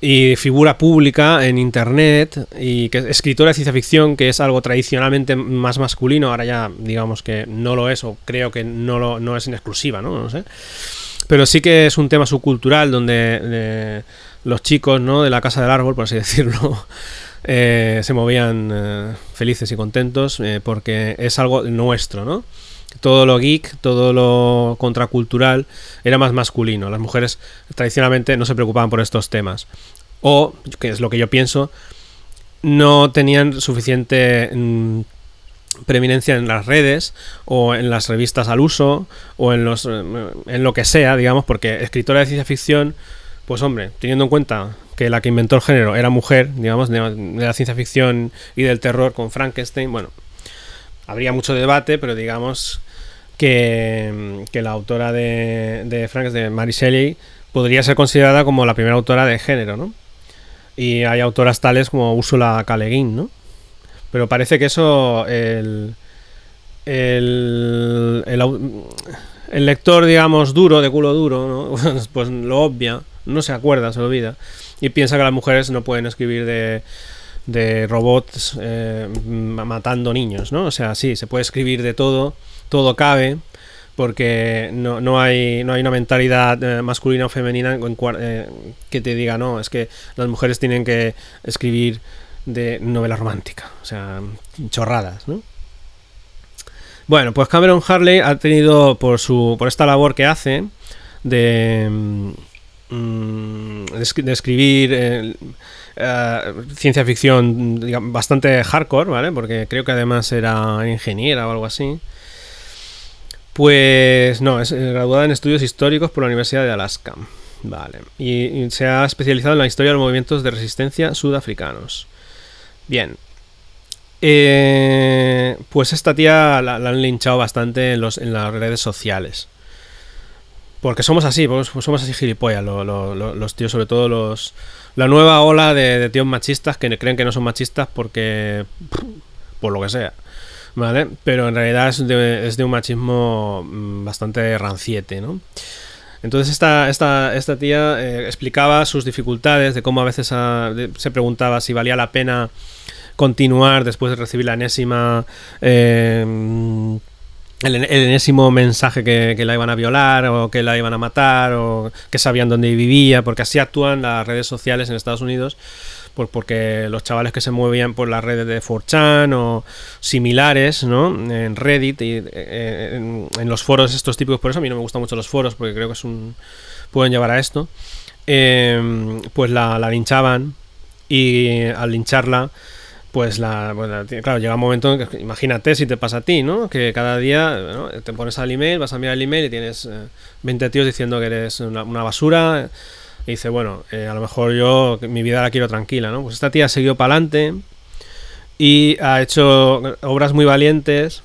y figura pública en internet y escritora de ciencia ficción que es algo tradicionalmente más masculino ahora ya digamos que no lo es o creo que no no es en exclusiva no, no sé pero sí que es un tema subcultural donde los chicos no de la casa del árbol por así decirlo eh, se movían eh, felices y contentos eh, porque es algo nuestro no todo lo geek, todo lo contracultural era más masculino. Las mujeres tradicionalmente no se preocupaban por estos temas. O, que es lo que yo pienso, no tenían suficiente mm, preeminencia en las redes o en las revistas al uso o en, los, eh, en lo que sea, digamos, porque escritora de ciencia ficción, pues hombre, teniendo en cuenta que la que inventó el género era mujer, digamos, de, la ciencia ficción y del terror con Frankenstein, bueno, habría mucho debate, pero digamos que, la autora de, de Frankenstein, Mary Shelley, podría ser considerada como la primera autora de género, ¿no? Y hay autoras tales como Úrsula K. ¿no? Pero parece que eso el, el, el, lector, digamos, duro, de culo duro, ¿no? pues lo obvia, no se acuerda, se olvida. Y piensa que las mujeres no pueden escribir de, de robots eh, matando niños, ¿no? O sea, sí, se puede escribir de todo, todo cabe, porque no, no, hay, no hay una mentalidad eh, masculina o femenina eh, que te diga, no, es que las mujeres tienen que escribir de novela romántica, o sea, chorradas, ¿no? Bueno, pues Cameron Harley ha tenido por su por esta labor que hace de, mm, de escribir eh, ciencia ficción bastante hardcore, ¿vale? Porque creo que además era ingeniera o algo así. Pues no, es eh, graduada en estudios históricos por la Universidad de Alaska. Vale. Y, se ha especializado en la historia de los movimientos de resistencia sudafricanos. Bien. Eh, pues esta tía la, han linchado bastante en, los, en las redes sociales. Porque somos así, pues, somos así gilipollas, los tíos, sobre todo los... La nueva ola de, de tíos machistas que creen que no son machistas porque... por lo que sea. ¿Vale? Pero en realidad es de, un machismo mm, bastante ranciete, ¿no? Entonces esta, esta, esta tía eh, explicaba sus dificultades, de cómo a veces ah, se preguntaba si valía la pena continuar después de recibir la enésima... Eh, el, enésimo mensaje que, la iban a violar o que la iban a matar o que sabían dónde vivía, porque así actúan las redes sociales en Estados Unidos pues porque los chavales que se movían por las redes de 4chan o similares, ¿no? En Reddit y eh, en, los foros estos típicos, por eso a mí no me gustan mucho los foros porque creo que es un pueden llevar a esto. Em, pues la, linchaban y al lincharla pues la, claro, llega un momento en que imagínate si te pasa a ti, ¿no? Que cada día te pones al email, vas a mirar el email y tienes 20 eh, tíos diciendo que eres una basura, y dice, bueno, eh, a lo mejor yo mi vida la quiero tranquila, ¿no? Pues esta tía siguió para adelante y ha hecho obras muy valientes,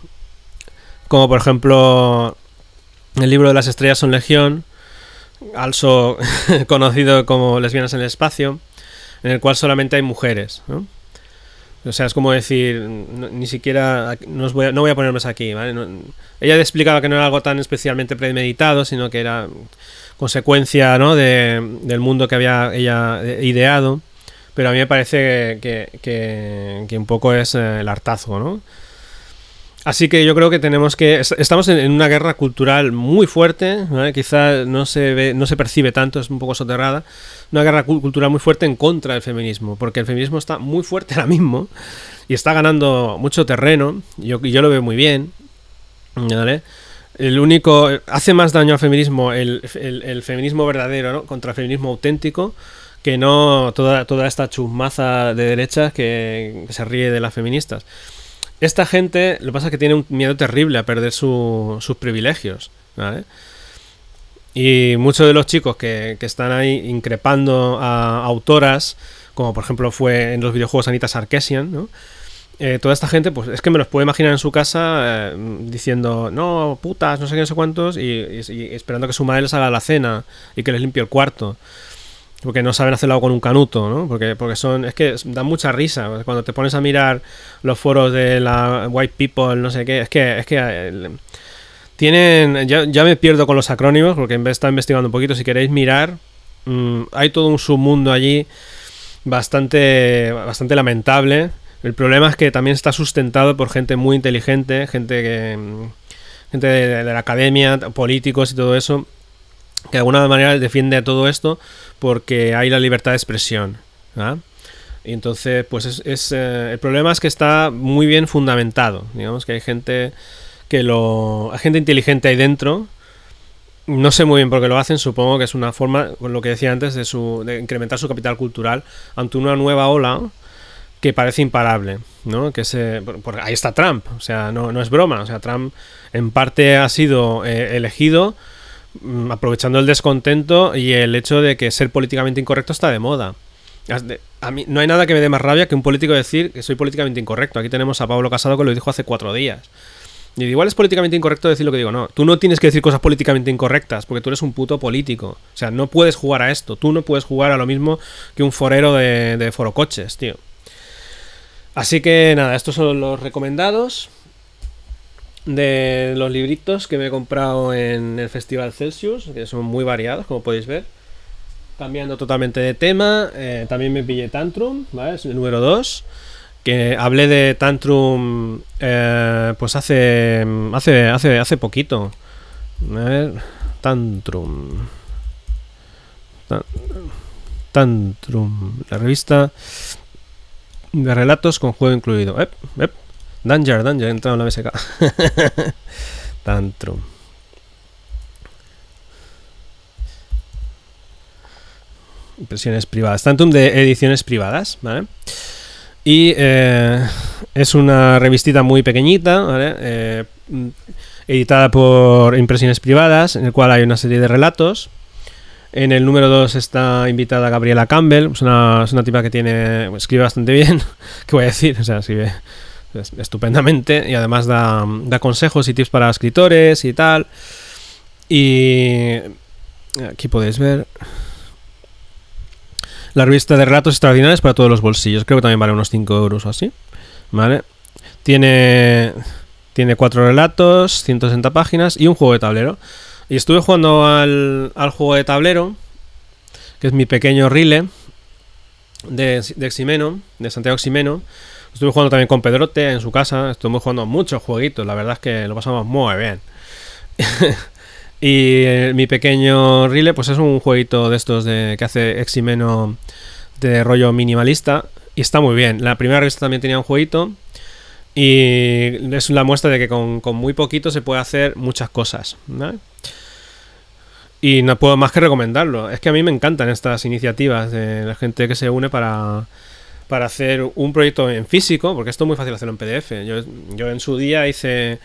como por ejemplo el libro de las estrellas son legión, also conocido como Lesbianas en el espacio, en el cual solamente hay mujeres, ¿no? O sea, es como decir, ni siquiera, no voy, a, no voy a ponerme aquí, ¿vale? ella explicaba que no era algo tan especialmente premeditado, sino que era consecuencia ¿no? de, del mundo que había ella ideado. Pero a mí me parece que, que, un poco es eh, el hartazgo, ¿no? Así que yo creo que tenemos que. Estamos en, una guerra cultural muy fuerte, quizá no se, ve, no se percibe tanto, es un poco soterrada. Una guerra cultural muy fuerte en contra del feminismo, porque el feminismo está muy fuerte ahora mismo y está ganando mucho terreno. Yo, yo lo veo muy bien. ¿vale? El único. Hace más daño al feminismo el, feminismo verdadero, ¿no? Contra el feminismo auténtico, que no toda, toda esta chusmaza de derechas que, se ríe de las feministas. esta gente, lo que pasa es que tiene un miedo terrible a perder sus privilegios, ¿vale? Y muchos de los chicos que, que, están ahí increpando a autoras, como por ejemplo fue en los videojuegos Anita Sarkeesian, ¿no? Eh, toda esta gente, pues es que me los puedo imaginar en su casa eh, diciendo, no, putas, no sé qué, no sé cuántos, y, esperando que su madre les haga la cena y que les limpie el cuarto. Porque no saben hacerlo con un canuto, ¿no? Porque, porque son. Es que dan mucha risa. Cuando te pones a mirar los foros de la White People, no sé qué, es que. Es que eh, tienen. Ya, ya, me pierdo con los acrónimos, porque en vez de estar investigando un poquito, si queréis mirar, mm, hay todo un submundo allí bastante, bastante lamentable el problema es que también está sustentado por gente muy inteligente, gente que gente de, la academia, políticos y todo eso, que de alguna manera defiende todo esto porque hay la libertad de expresión. Y entonces, pues es, eh, el problema es que está muy bien fundamentado. Digamos que hay gente que lo. Hay gente inteligente ahí dentro. No sé muy bien por qué lo hacen, supongo que es una forma, con lo que decía antes, de, su, de incrementar su capital cultural ante una nueva ola que parece imparable, ¿no? Que se, ahí está Trump, o sea, no, no, es broma, o sea, Trump en parte ha sido eh, elegido mm, aprovechando el descontento y el hecho de que ser políticamente incorrecto está de moda. A mí no hay nada que me dé más rabia que un político decir que soy políticamente incorrecto. Aquí tenemos a Pablo Casado que lo dijo hace cuatro días. Y igual es políticamente incorrecto decir lo que digo. No, tú no tienes que decir cosas políticamente incorrectas porque tú eres un puto político. O sea, no puedes jugar a esto. Tú no puedes jugar a lo mismo que un forero de, de forocoches, tío. Así que nada, estos son los recomendados de los libritos que me he comprado en el Festival Celsius, que son muy variados, como podéis ver. Cambiando totalmente de tema, eh, también me pillé Tantrum, ¿vale? Es el número 2. Que hablé de Tantrum eh, pues hace, hace, hace, hace poquito. A ver, Tantrum. Tantrum, la revista de relatos con juego incluido. Ep, ep. Danger, Danger, he entrado en la BSK. Tantrum. Impresiones privadas. Tantrum de ediciones privadas, ¿vale? Y eh, es una revistita muy pequeñita, ¿vale? Eh, editada por impresiones privadas, en el cual hay una serie de relatos en el número 2 está invitada Gabriela Campbell, es una, tipa que tiene escribe bastante bien, ¿qué voy a decir? O sea, escribe estupendamente y además da, da consejos y tips para escritores y tal. Y aquí podéis ver la revista de relatos extraordinarios para todos los bolsillos. Creo que también vale unos 5 euros o así. ¿Vale? Tiene, tiene 4 relatos, 160 páginas y un juego de tablero. Y estuve jugando al, juego de tablero, que es mi pequeño rile de, de Ximeno, de Santiago Ximeno. Estuve jugando también con Pedrote en su casa. Estuvimos jugando muchos jueguitos. La verdad es que lo pasamos muy bien. y eh, mi pequeño rile, pues es un jueguito de estos de, que hace Ximeno de rollo minimalista. Y está muy bien. La primera revista también tenía un jueguito. Y es la muestra de que con, con muy poquito se puede hacer muchas cosas. Y no puedo más que recomendarlo. Es que a mí me encantan estas iniciativas de la gente que se une para, para hacer un proyecto en físico, porque esto es muy fácil hacerlo en PDF. Yo, yo en su día hice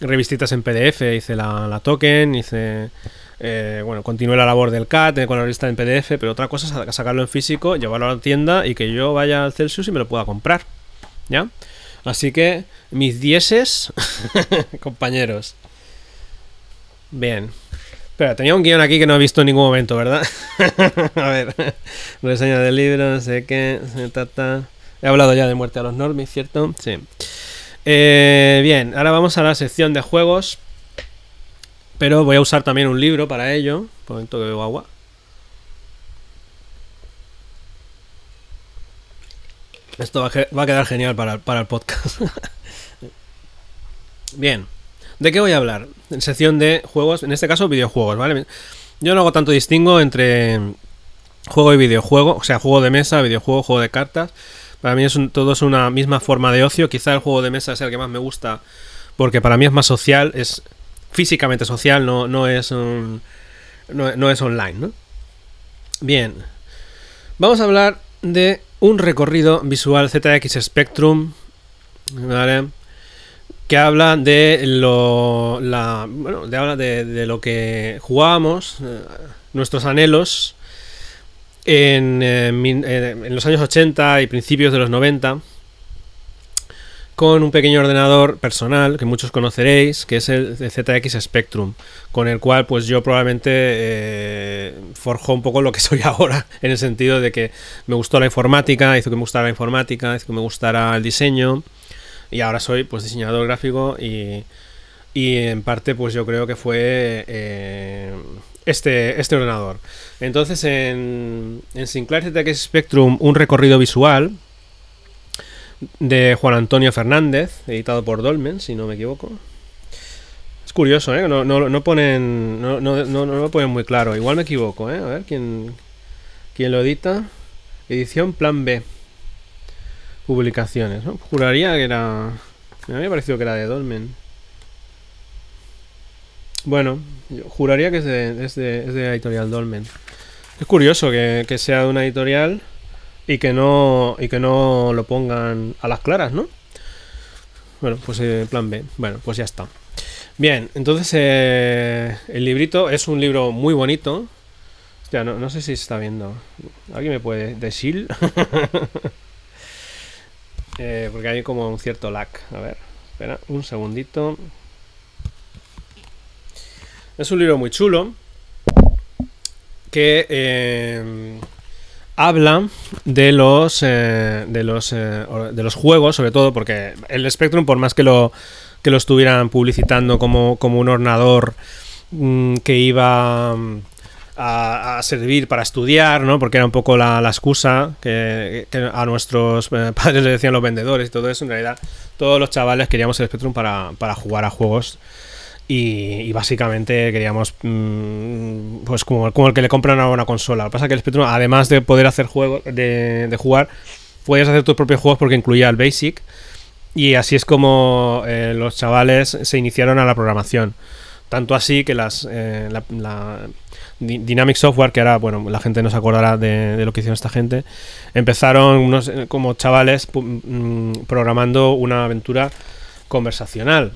revistitas en PDF, hice la, token, hice... Eh, bueno, continué la labor del CAT con la revista en PDF, pero otra cosa es sacarlo en físico, llevarlo a la tienda y que yo vaya al Celsius y me lo pueda comprar. ¿Ya? Así que, mis dieces, compañeros. Bien. Espera, tenía un guion aquí que no he visto en ningún momento, ¿verdad? a ver, reseña del libro, no sé qué. He hablado ya de muerte a los normies, ¿cierto? Sí. Eh, bien, ahora vamos a la sección de juegos. Pero voy a usar también un libro para ello. Un momento que bebo agua. Esto va a, quedar genial para el podcast. bien. ¿De qué voy a hablar? En sección de juegos, en este caso videojuegos, ¿vale? Yo no hago tanto distingo entre juego y videojuego, o sea, juego de mesa, videojuego, juego de cartas. Para mí es todo es una misma forma de ocio. Quizá el juego de mesa es el que más me gusta porque para mí es más social, es físicamente social, no, no es no, no es online, ¿no? Bien. Vamos a hablar de un recorrido visual ZX Spectrum, ¿vale? Que habla de lo, la, bueno, de, habla de, lo que jugábamos, eh, nuestros anhelos en, eh, en, los años 80 y principios de los 90 con un pequeño ordenador personal que muchos conoceréis, que es el ZX Spectrum, con el cual pues yo probablemente eh, forjó un poco lo que soy ahora, en el sentido de que me gustó la informática, hizo que me gustara la informática, hizo que me gustara el diseño, y ahora soy pues diseñador gráfico y, y en parte pues yo creo que fue eh, este, este ordenador. Entonces en, en Sinclair ZX Spectrum un recorrido visual de Juan Antonio Fernández, editado por Dolmen, si no me equivoco. Es curioso, ¿eh? No, no, no ponen, no, no, no, lo ponen muy claro. Igual me equivoco, ¿eh? A ver, ¿quién, quién lo edita? Edición Plan B. Publicaciones, ¿no? Juraría que era... Me había parecido que era de Dolmen. Bueno, juraría que es de, es de, es de editorial Dolmen. Es curioso que, que sea de una editorial y que no y que no lo pongan a las claras, ¿no? Bueno, pues eh, plan B. Bueno, pues ya está. Bien, entonces eh, el librito es un libro muy bonito. Hostia, no, sé si se está viendo. ¿Alguien me puede decir? eh, porque hay como un cierto lag. A ver, espera, un segundito. Es un libro muy chulo. Que eh, habla de los eh, de los de los juegos sobre todo porque el Spectrum por más que lo que lo estuvieran publicitando como, como un ordenador mm, que iba a, servir para estudiar, ¿no? Porque era un poco la, excusa que, a nuestros eh, padres le decían los vendedores y todo eso. En realidad, todos los chavales queríamos el Spectrum para, jugar a juegos y, básicamente queríamos, mm, pues como, el que le compran a una consola. Lo que pasa es que el Spectrum, además de poder hacer juegos, de, jugar, puedes hacer tus propios juegos porque incluía el Basic. Y así es como eh, los chavales se iniciaron a la programación. Tanto así que las eh, Dynamic Software, que ahora, bueno, la gente no se acordará de, lo que hicieron esta gente, empezaron unos, eh, como chavales mm, programando una aventura conversacional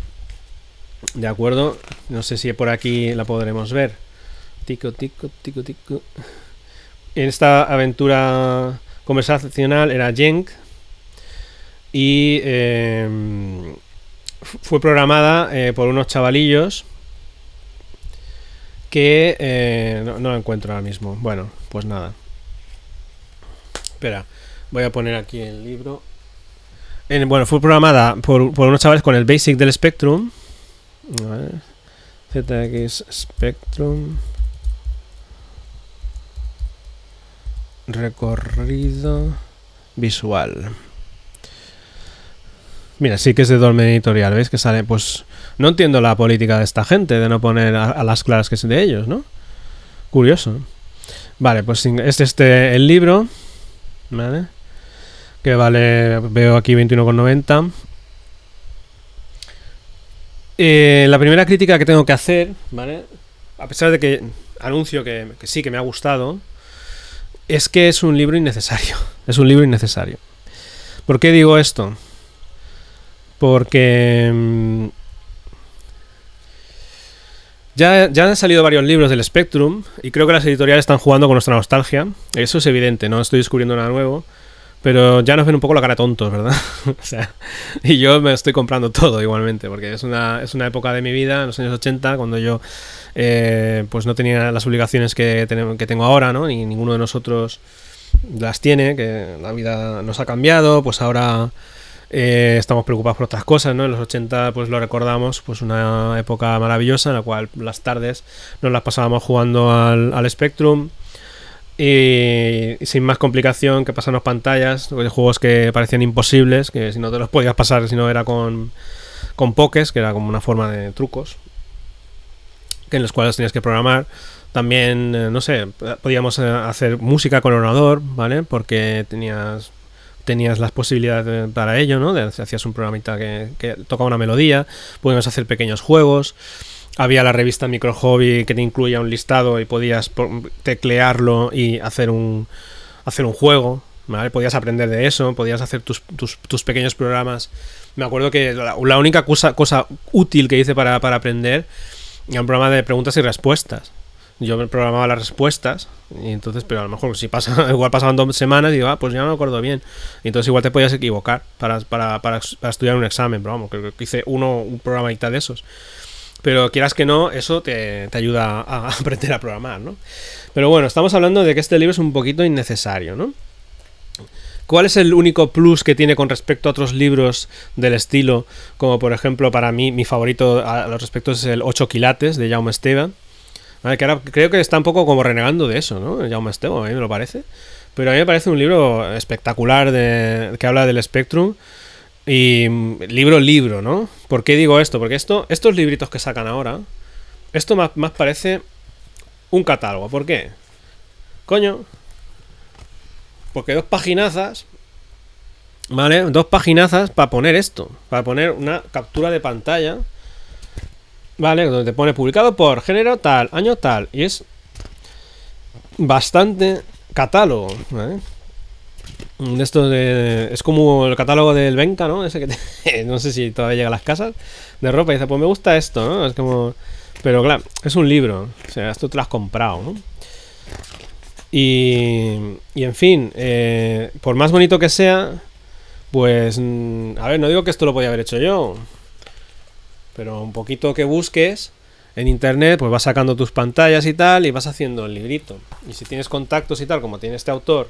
de acuerdo, no sé si por aquí la podremos ver. Tico, tico, tico, tico. En esta aventura conversacional era Jenk y em, fue programada eh, por unos chavalillos que eh, no, lo encuentro ahora mismo. Bueno, pues nada. Espera, voy a poner aquí el libro. bueno, fue programada por, por unos chavales con el Basic del Spectrum ZX Spectrum. Recorrido visual. Mira, sí que es de Dolmen Editorial, ¿veis? Que sale, pues... No entiendo la política de esta gente de no poner a, las claras que es de ellos, ¿no? Curioso. Vale, pues es este el libro, ¿vale? Que vale, veo aquí 21,90. Eh, la primera crítica que tengo que hacer, ¿vale? A pesar de que anuncio que, sí, que me ha gustado, es que es un libro innecesario. Es un libro innecesario. ¿Por qué digo esto? Porque... Ya, ya, han salido varios libros del Spectrum y creo que las editoriales están jugando con nuestra nostalgia. Eso es evidente, no estoy descubriendo nada nuevo. Pero ya nos ven un poco la cara tontos, ¿verdad? o sea, y yo me estoy comprando todo igualmente, porque es una, es una época de mi vida, en los años 80, cuando yo eh, pues no tenía las obligaciones que, que tengo ahora, ¿no? Ni ninguno de nosotros las tiene, que la vida nos ha cambiado, pues ahora eh, estamos preocupados por otras cosas, ¿no? En los 80 pues lo recordamos, pues una época maravillosa en la cual las tardes nos las pasábamos jugando al, Spectrum, y sin más complicación que pasarnos pantallas juegos que parecían imposibles, que si no te los podías pasar si no era con, con pokés, que era como una forma de trucos, que en los cuales tenías que programar. También, eh, no sé, podíamos eh, hacer música con ordenador, ¿vale? Porque tenías tenías las posibilidades para ello, ¿no? hacías un programita que, que tocaba una melodía, podíamos hacer pequeños juegos había la revista Micro Hobby que te incluía un listado y podías teclearlo y hacer un, hacer un juego. Podías aprender de eso, podías hacer tus, pequeños programas. Me acuerdo que la, única cosa, cosa, útil que hice para, para aprender era un programa de preguntas y respuestas yo programaba las respuestas y entonces pero a lo mejor si pasa igual pasaban dos semanas y digo ah pues ya no me acuerdo bien y entonces igual te podías equivocar para, para, para, estudiar un examen pero vamos creo que hice uno un programa de esos. Pero quieras que no eso te, te, ayuda a aprender a programar no pero bueno estamos hablando de que este libro es un poquito innecesario no ¿Cuál es el único plus que tiene con respecto a otros libros del estilo? Como por ejemplo, para mí, mi favorito a los respectos es el 8 quilates de Jaume Esteban creo que está un poco como renegando de eso, ¿no? Jaume Esteban, a mí me lo parece. Pero a mí me parece un libro espectacular de, que habla del Spectrum. Y mm, libro, libro, ¿no? ¿Por qué digo esto? Porque esto, estos libritos que sacan ahora, esto más, más parece un catálogo. ¿Por qué? Coño. Porque dos paginazas. ¿Vale? Dos paginazas para poner esto. Para poner una captura de pantalla ¿vale? Donde te pone publicado por género tal, año tal. Y es bastante catálogo. Esto de, es como el catálogo del Venca, ¿no? Ese que no sé si todavía llega a las casas de ropa y dice, pues me gusta esto, ¿no? Es como... Pero claro, es un libro, o sea, esto te lo has comprado, ¿no? Y, y en fin, eh, por más bonito que sea, pues... Mm, a ver, no digo que esto lo podía haber hecho yo, pero un poquito que busques en internet, pues vas sacando tus pantallas y tal, y vas haciendo el librito. Y si tienes contactos y tal, como tiene este autor,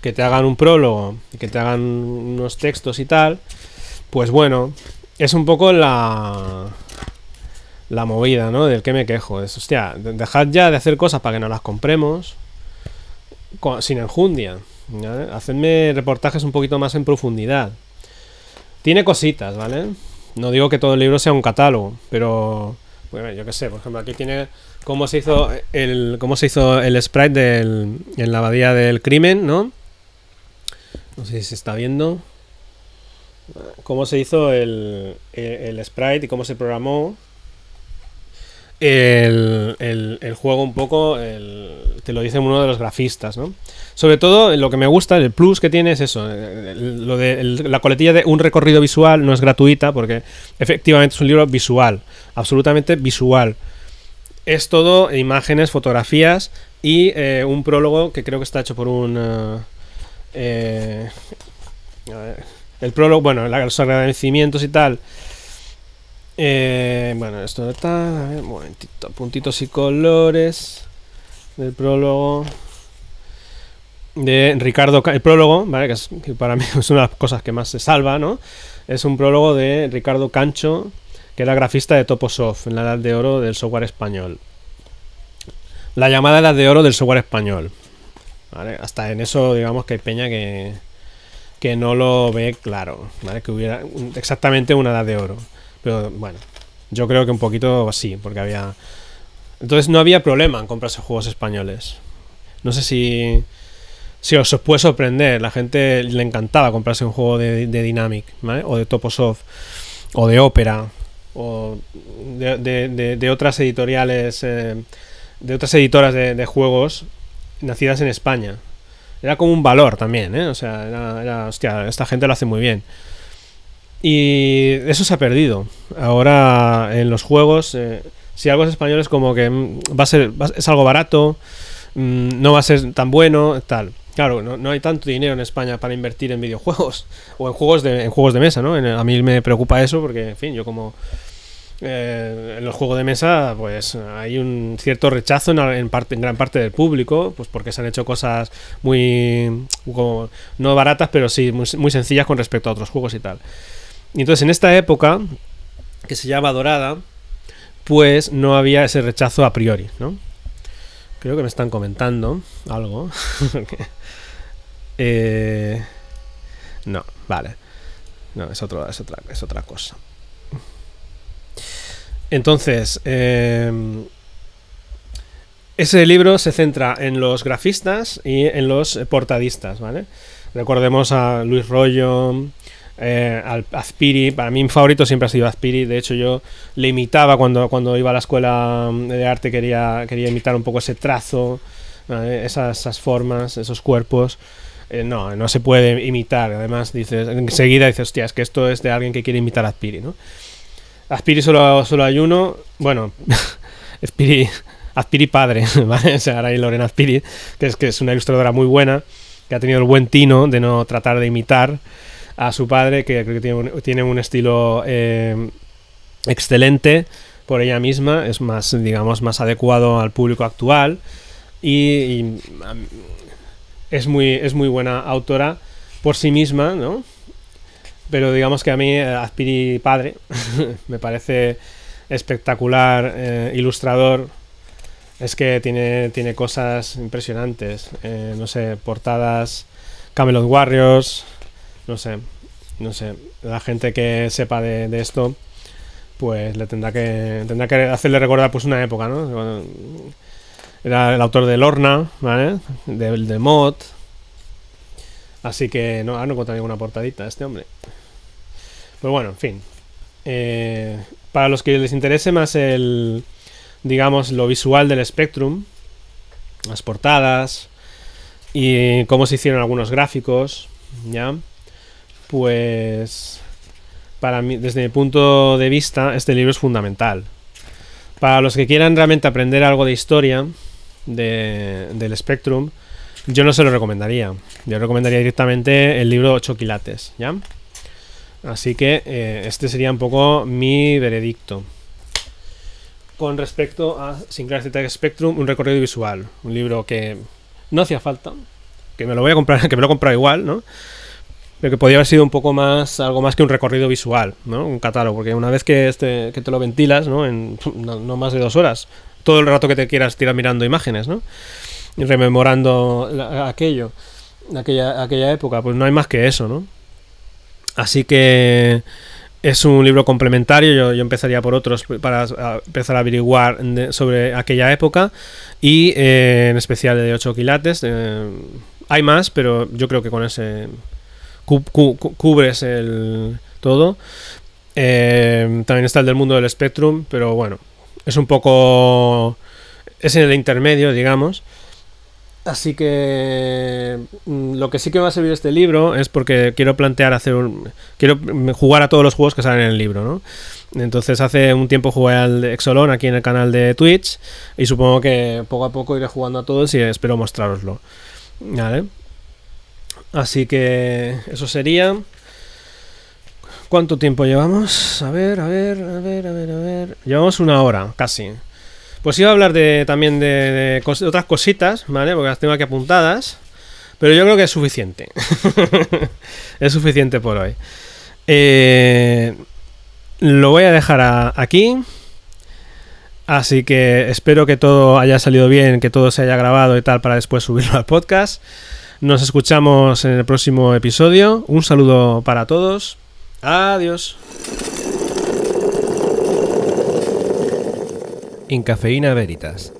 que te hagan un prólogo y que te hagan unos textos y tal, pues bueno, es un poco la la movida, ¿no? Del que me quejo. Es, hostia, dejad ya de hacer cosas para que no las compremos sin enjundia. Hacedme reportajes un poquito más en profundidad. Tiene cositas, ¿vale? No digo que todo el libro sea un catálogo, pero bueno, yo qué sé, por ejemplo, aquí tiene cómo se hizo el cómo se hizo el sprite del, en la abadía del crimen, ¿no? No sé si se está viendo. Cómo se hizo el, el sprite y cómo se programó el, el, juego un poco, te lo dice uno de los grafistas, ¿no? Sobre todo, lo que me gusta, el plus que tiene es eso, lo de la coletilla de un recorrido visual no es gratuita porque efectivamente es un libro visual, absolutamente visual. Es todo imágenes, fotografías y eh, un prólogo que creo que está hecho por un... Eh, eh, el prólogo, bueno, los agradecimientos y tal eh, bueno, esto está. A ver, un momentito. Puntitos y colores del prólogo de Ricardo. El prólogo, ¿vale? Que, para mí es una de las cosas que más se salva, ¿no? Es un prólogo de Ricardo Cancho, que era grafista de Toposoft en la edad de oro del software español. La llamada edad de oro del software español. Hasta en eso, digamos que hay peña que, que no lo ve claro, ¿vale? Que hubiera exactamente una edad de oro. Pero bueno, yo creo que un poquito así, porque había... Entonces no había problema en comprarse juegos españoles. No sé si, si os, puede sorprender. La gente le encantaba comprarse un juego de, Dynamic, ¿vale? O de Toposoft, o de Opera, o de, otras editoriales, eh, de otras editoras de, juegos nacidas en España. Era como un valor también, ¿eh? O sea, era, era, hostia, esta gente lo hace muy bien. Y eso se ha perdido. Ahora en los juegos, eh, si algo es español es como que mm, va a ser, es algo barato, mm, no va a ser tan bueno, tal. Claro, no, hay tanto dinero en España para invertir en videojuegos o en juegos de, en juegos de mesa, ¿no? a mí me preocupa eso porque, en fin, yo como eh, en los juegos de mesa, pues hay un cierto rechazo en, parte, en gran parte del público, pues porque se han hecho cosas muy, no baratas, pero sí muy, muy sencillas con respecto a otros juegos y tal. Y entonces en esta época, que se llama Dorada, pues no había ese rechazo a priori, ¿no? Creo que me están comentando algo. Eh, no, vale. No, es, otro, es, otra, es otra cosa. Entonces, em, ese libro se centra en los grafistas y en los portadistas, ¿vale? Recordemos a Luis Rollo, eh, al Azpiri. Para mí mi favorito siempre ha sido Azpiri. De hecho, yo le imitaba cuando, cuando iba a la escuela de arte, quería, quería imitar un poco ese trazo, esas, formas, esos cuerpos. eh, no, no se puede imitar. Además, dices, enseguida dices, hostia, es que esto es de alguien que quiere imitar a Azpiri, ¿no? Azpiri solo, solo hay uno, bueno, Azpiri, Azpiri padre, ¿vale? O sea, ahora hay Lorena Azpiri, que es, que es una ilustradora muy buena, que ha tenido el buen tino de no tratar de imitar a su padre, que creo que tiene un, tiene un estilo eh, excelente por ella misma, es más, digamos, más adecuado al público actual y, es, muy, es muy buena autora por sí misma, ¿no? Pero digamos que a mí, Azpiri padre, me parece espectacular, eh, ilustrador, es que tiene, tiene cosas impresionantes, eh, no sé, portadas, Camelot Warriors, no sé, no sé, la gente que sepa de, esto pues le tendrá que tendrá que hacerle recordar pues una época, ¿no? Era el autor de Lorna, ¿vale? Del de Mod. Así que no, ahora no encontré ninguna portadita este hombre. Pues bueno, en fin. Eh, para los que les interese más el, digamos, lo visual del Spectrum, las portadas y cómo se hicieron algunos gráficos, ¿ya? Pues para mí, desde mi punto de vista, este libro es fundamental. Para los que quieran realmente aprender algo de historia de, del Spectrum, yo no se lo recomendaría. Yo recomendaría directamente el libro 8 quilates, ¿ya? Así que eh, este sería un poco mi veredicto. Con respecto a Syncratic Spectrum, un recorrido visual. Un libro que no hacía falta. Que me lo voy a comprar, que me lo he comprado igual, ¿no? Pero que podría haber sido un poco más, algo más que un recorrido visual, ¿no? Un catálogo, porque una vez que, este, te lo ventilas, ¿no? En no, más de dos horas, todo el rato que te quieras tirar mirando imágenes, ¿no? Y rememorando aquello, aquella, aquella época, pues no hay más que eso, ¿no? Así que es un libro complementario, yo, yo empezaría por otros para empezar a averiguar sobre aquella época y eh, en especial de 8 quilates. Eh, hay más, pero yo creo que con ese cubres el todo. Eh, también está el del mundo del Spectrum, pero bueno, es un poco... es en el intermedio, digamos. Así que mm, lo que sí que va a servir este libro es porque quiero plantear hacer un... Quiero jugar a todos los juegos que salen en el libro, ¿no? Entonces hace un tiempo jugué al Exolon aquí en el canal de Twitch y supongo que poco a poco iré jugando a todos y espero mostraroslo. ¿Vale? Así que eso sería. ¿Cuánto tiempo llevamos? A ver, a ver, a ver, a ver, a ver. Llevamos una hora, casi. Pues iba a hablar de, también de, otras cositas, ¿vale? Porque las tengo aquí apuntadas. Pero yo creo que es suficiente. es suficiente por hoy. Eh, lo voy a dejar aquí. Así que espero que todo haya salido bien, que todo se haya grabado y tal para después subirlo al podcast. Nos escuchamos en el próximo episodio. Un saludo para todos. Adiós. Cafeína Veritas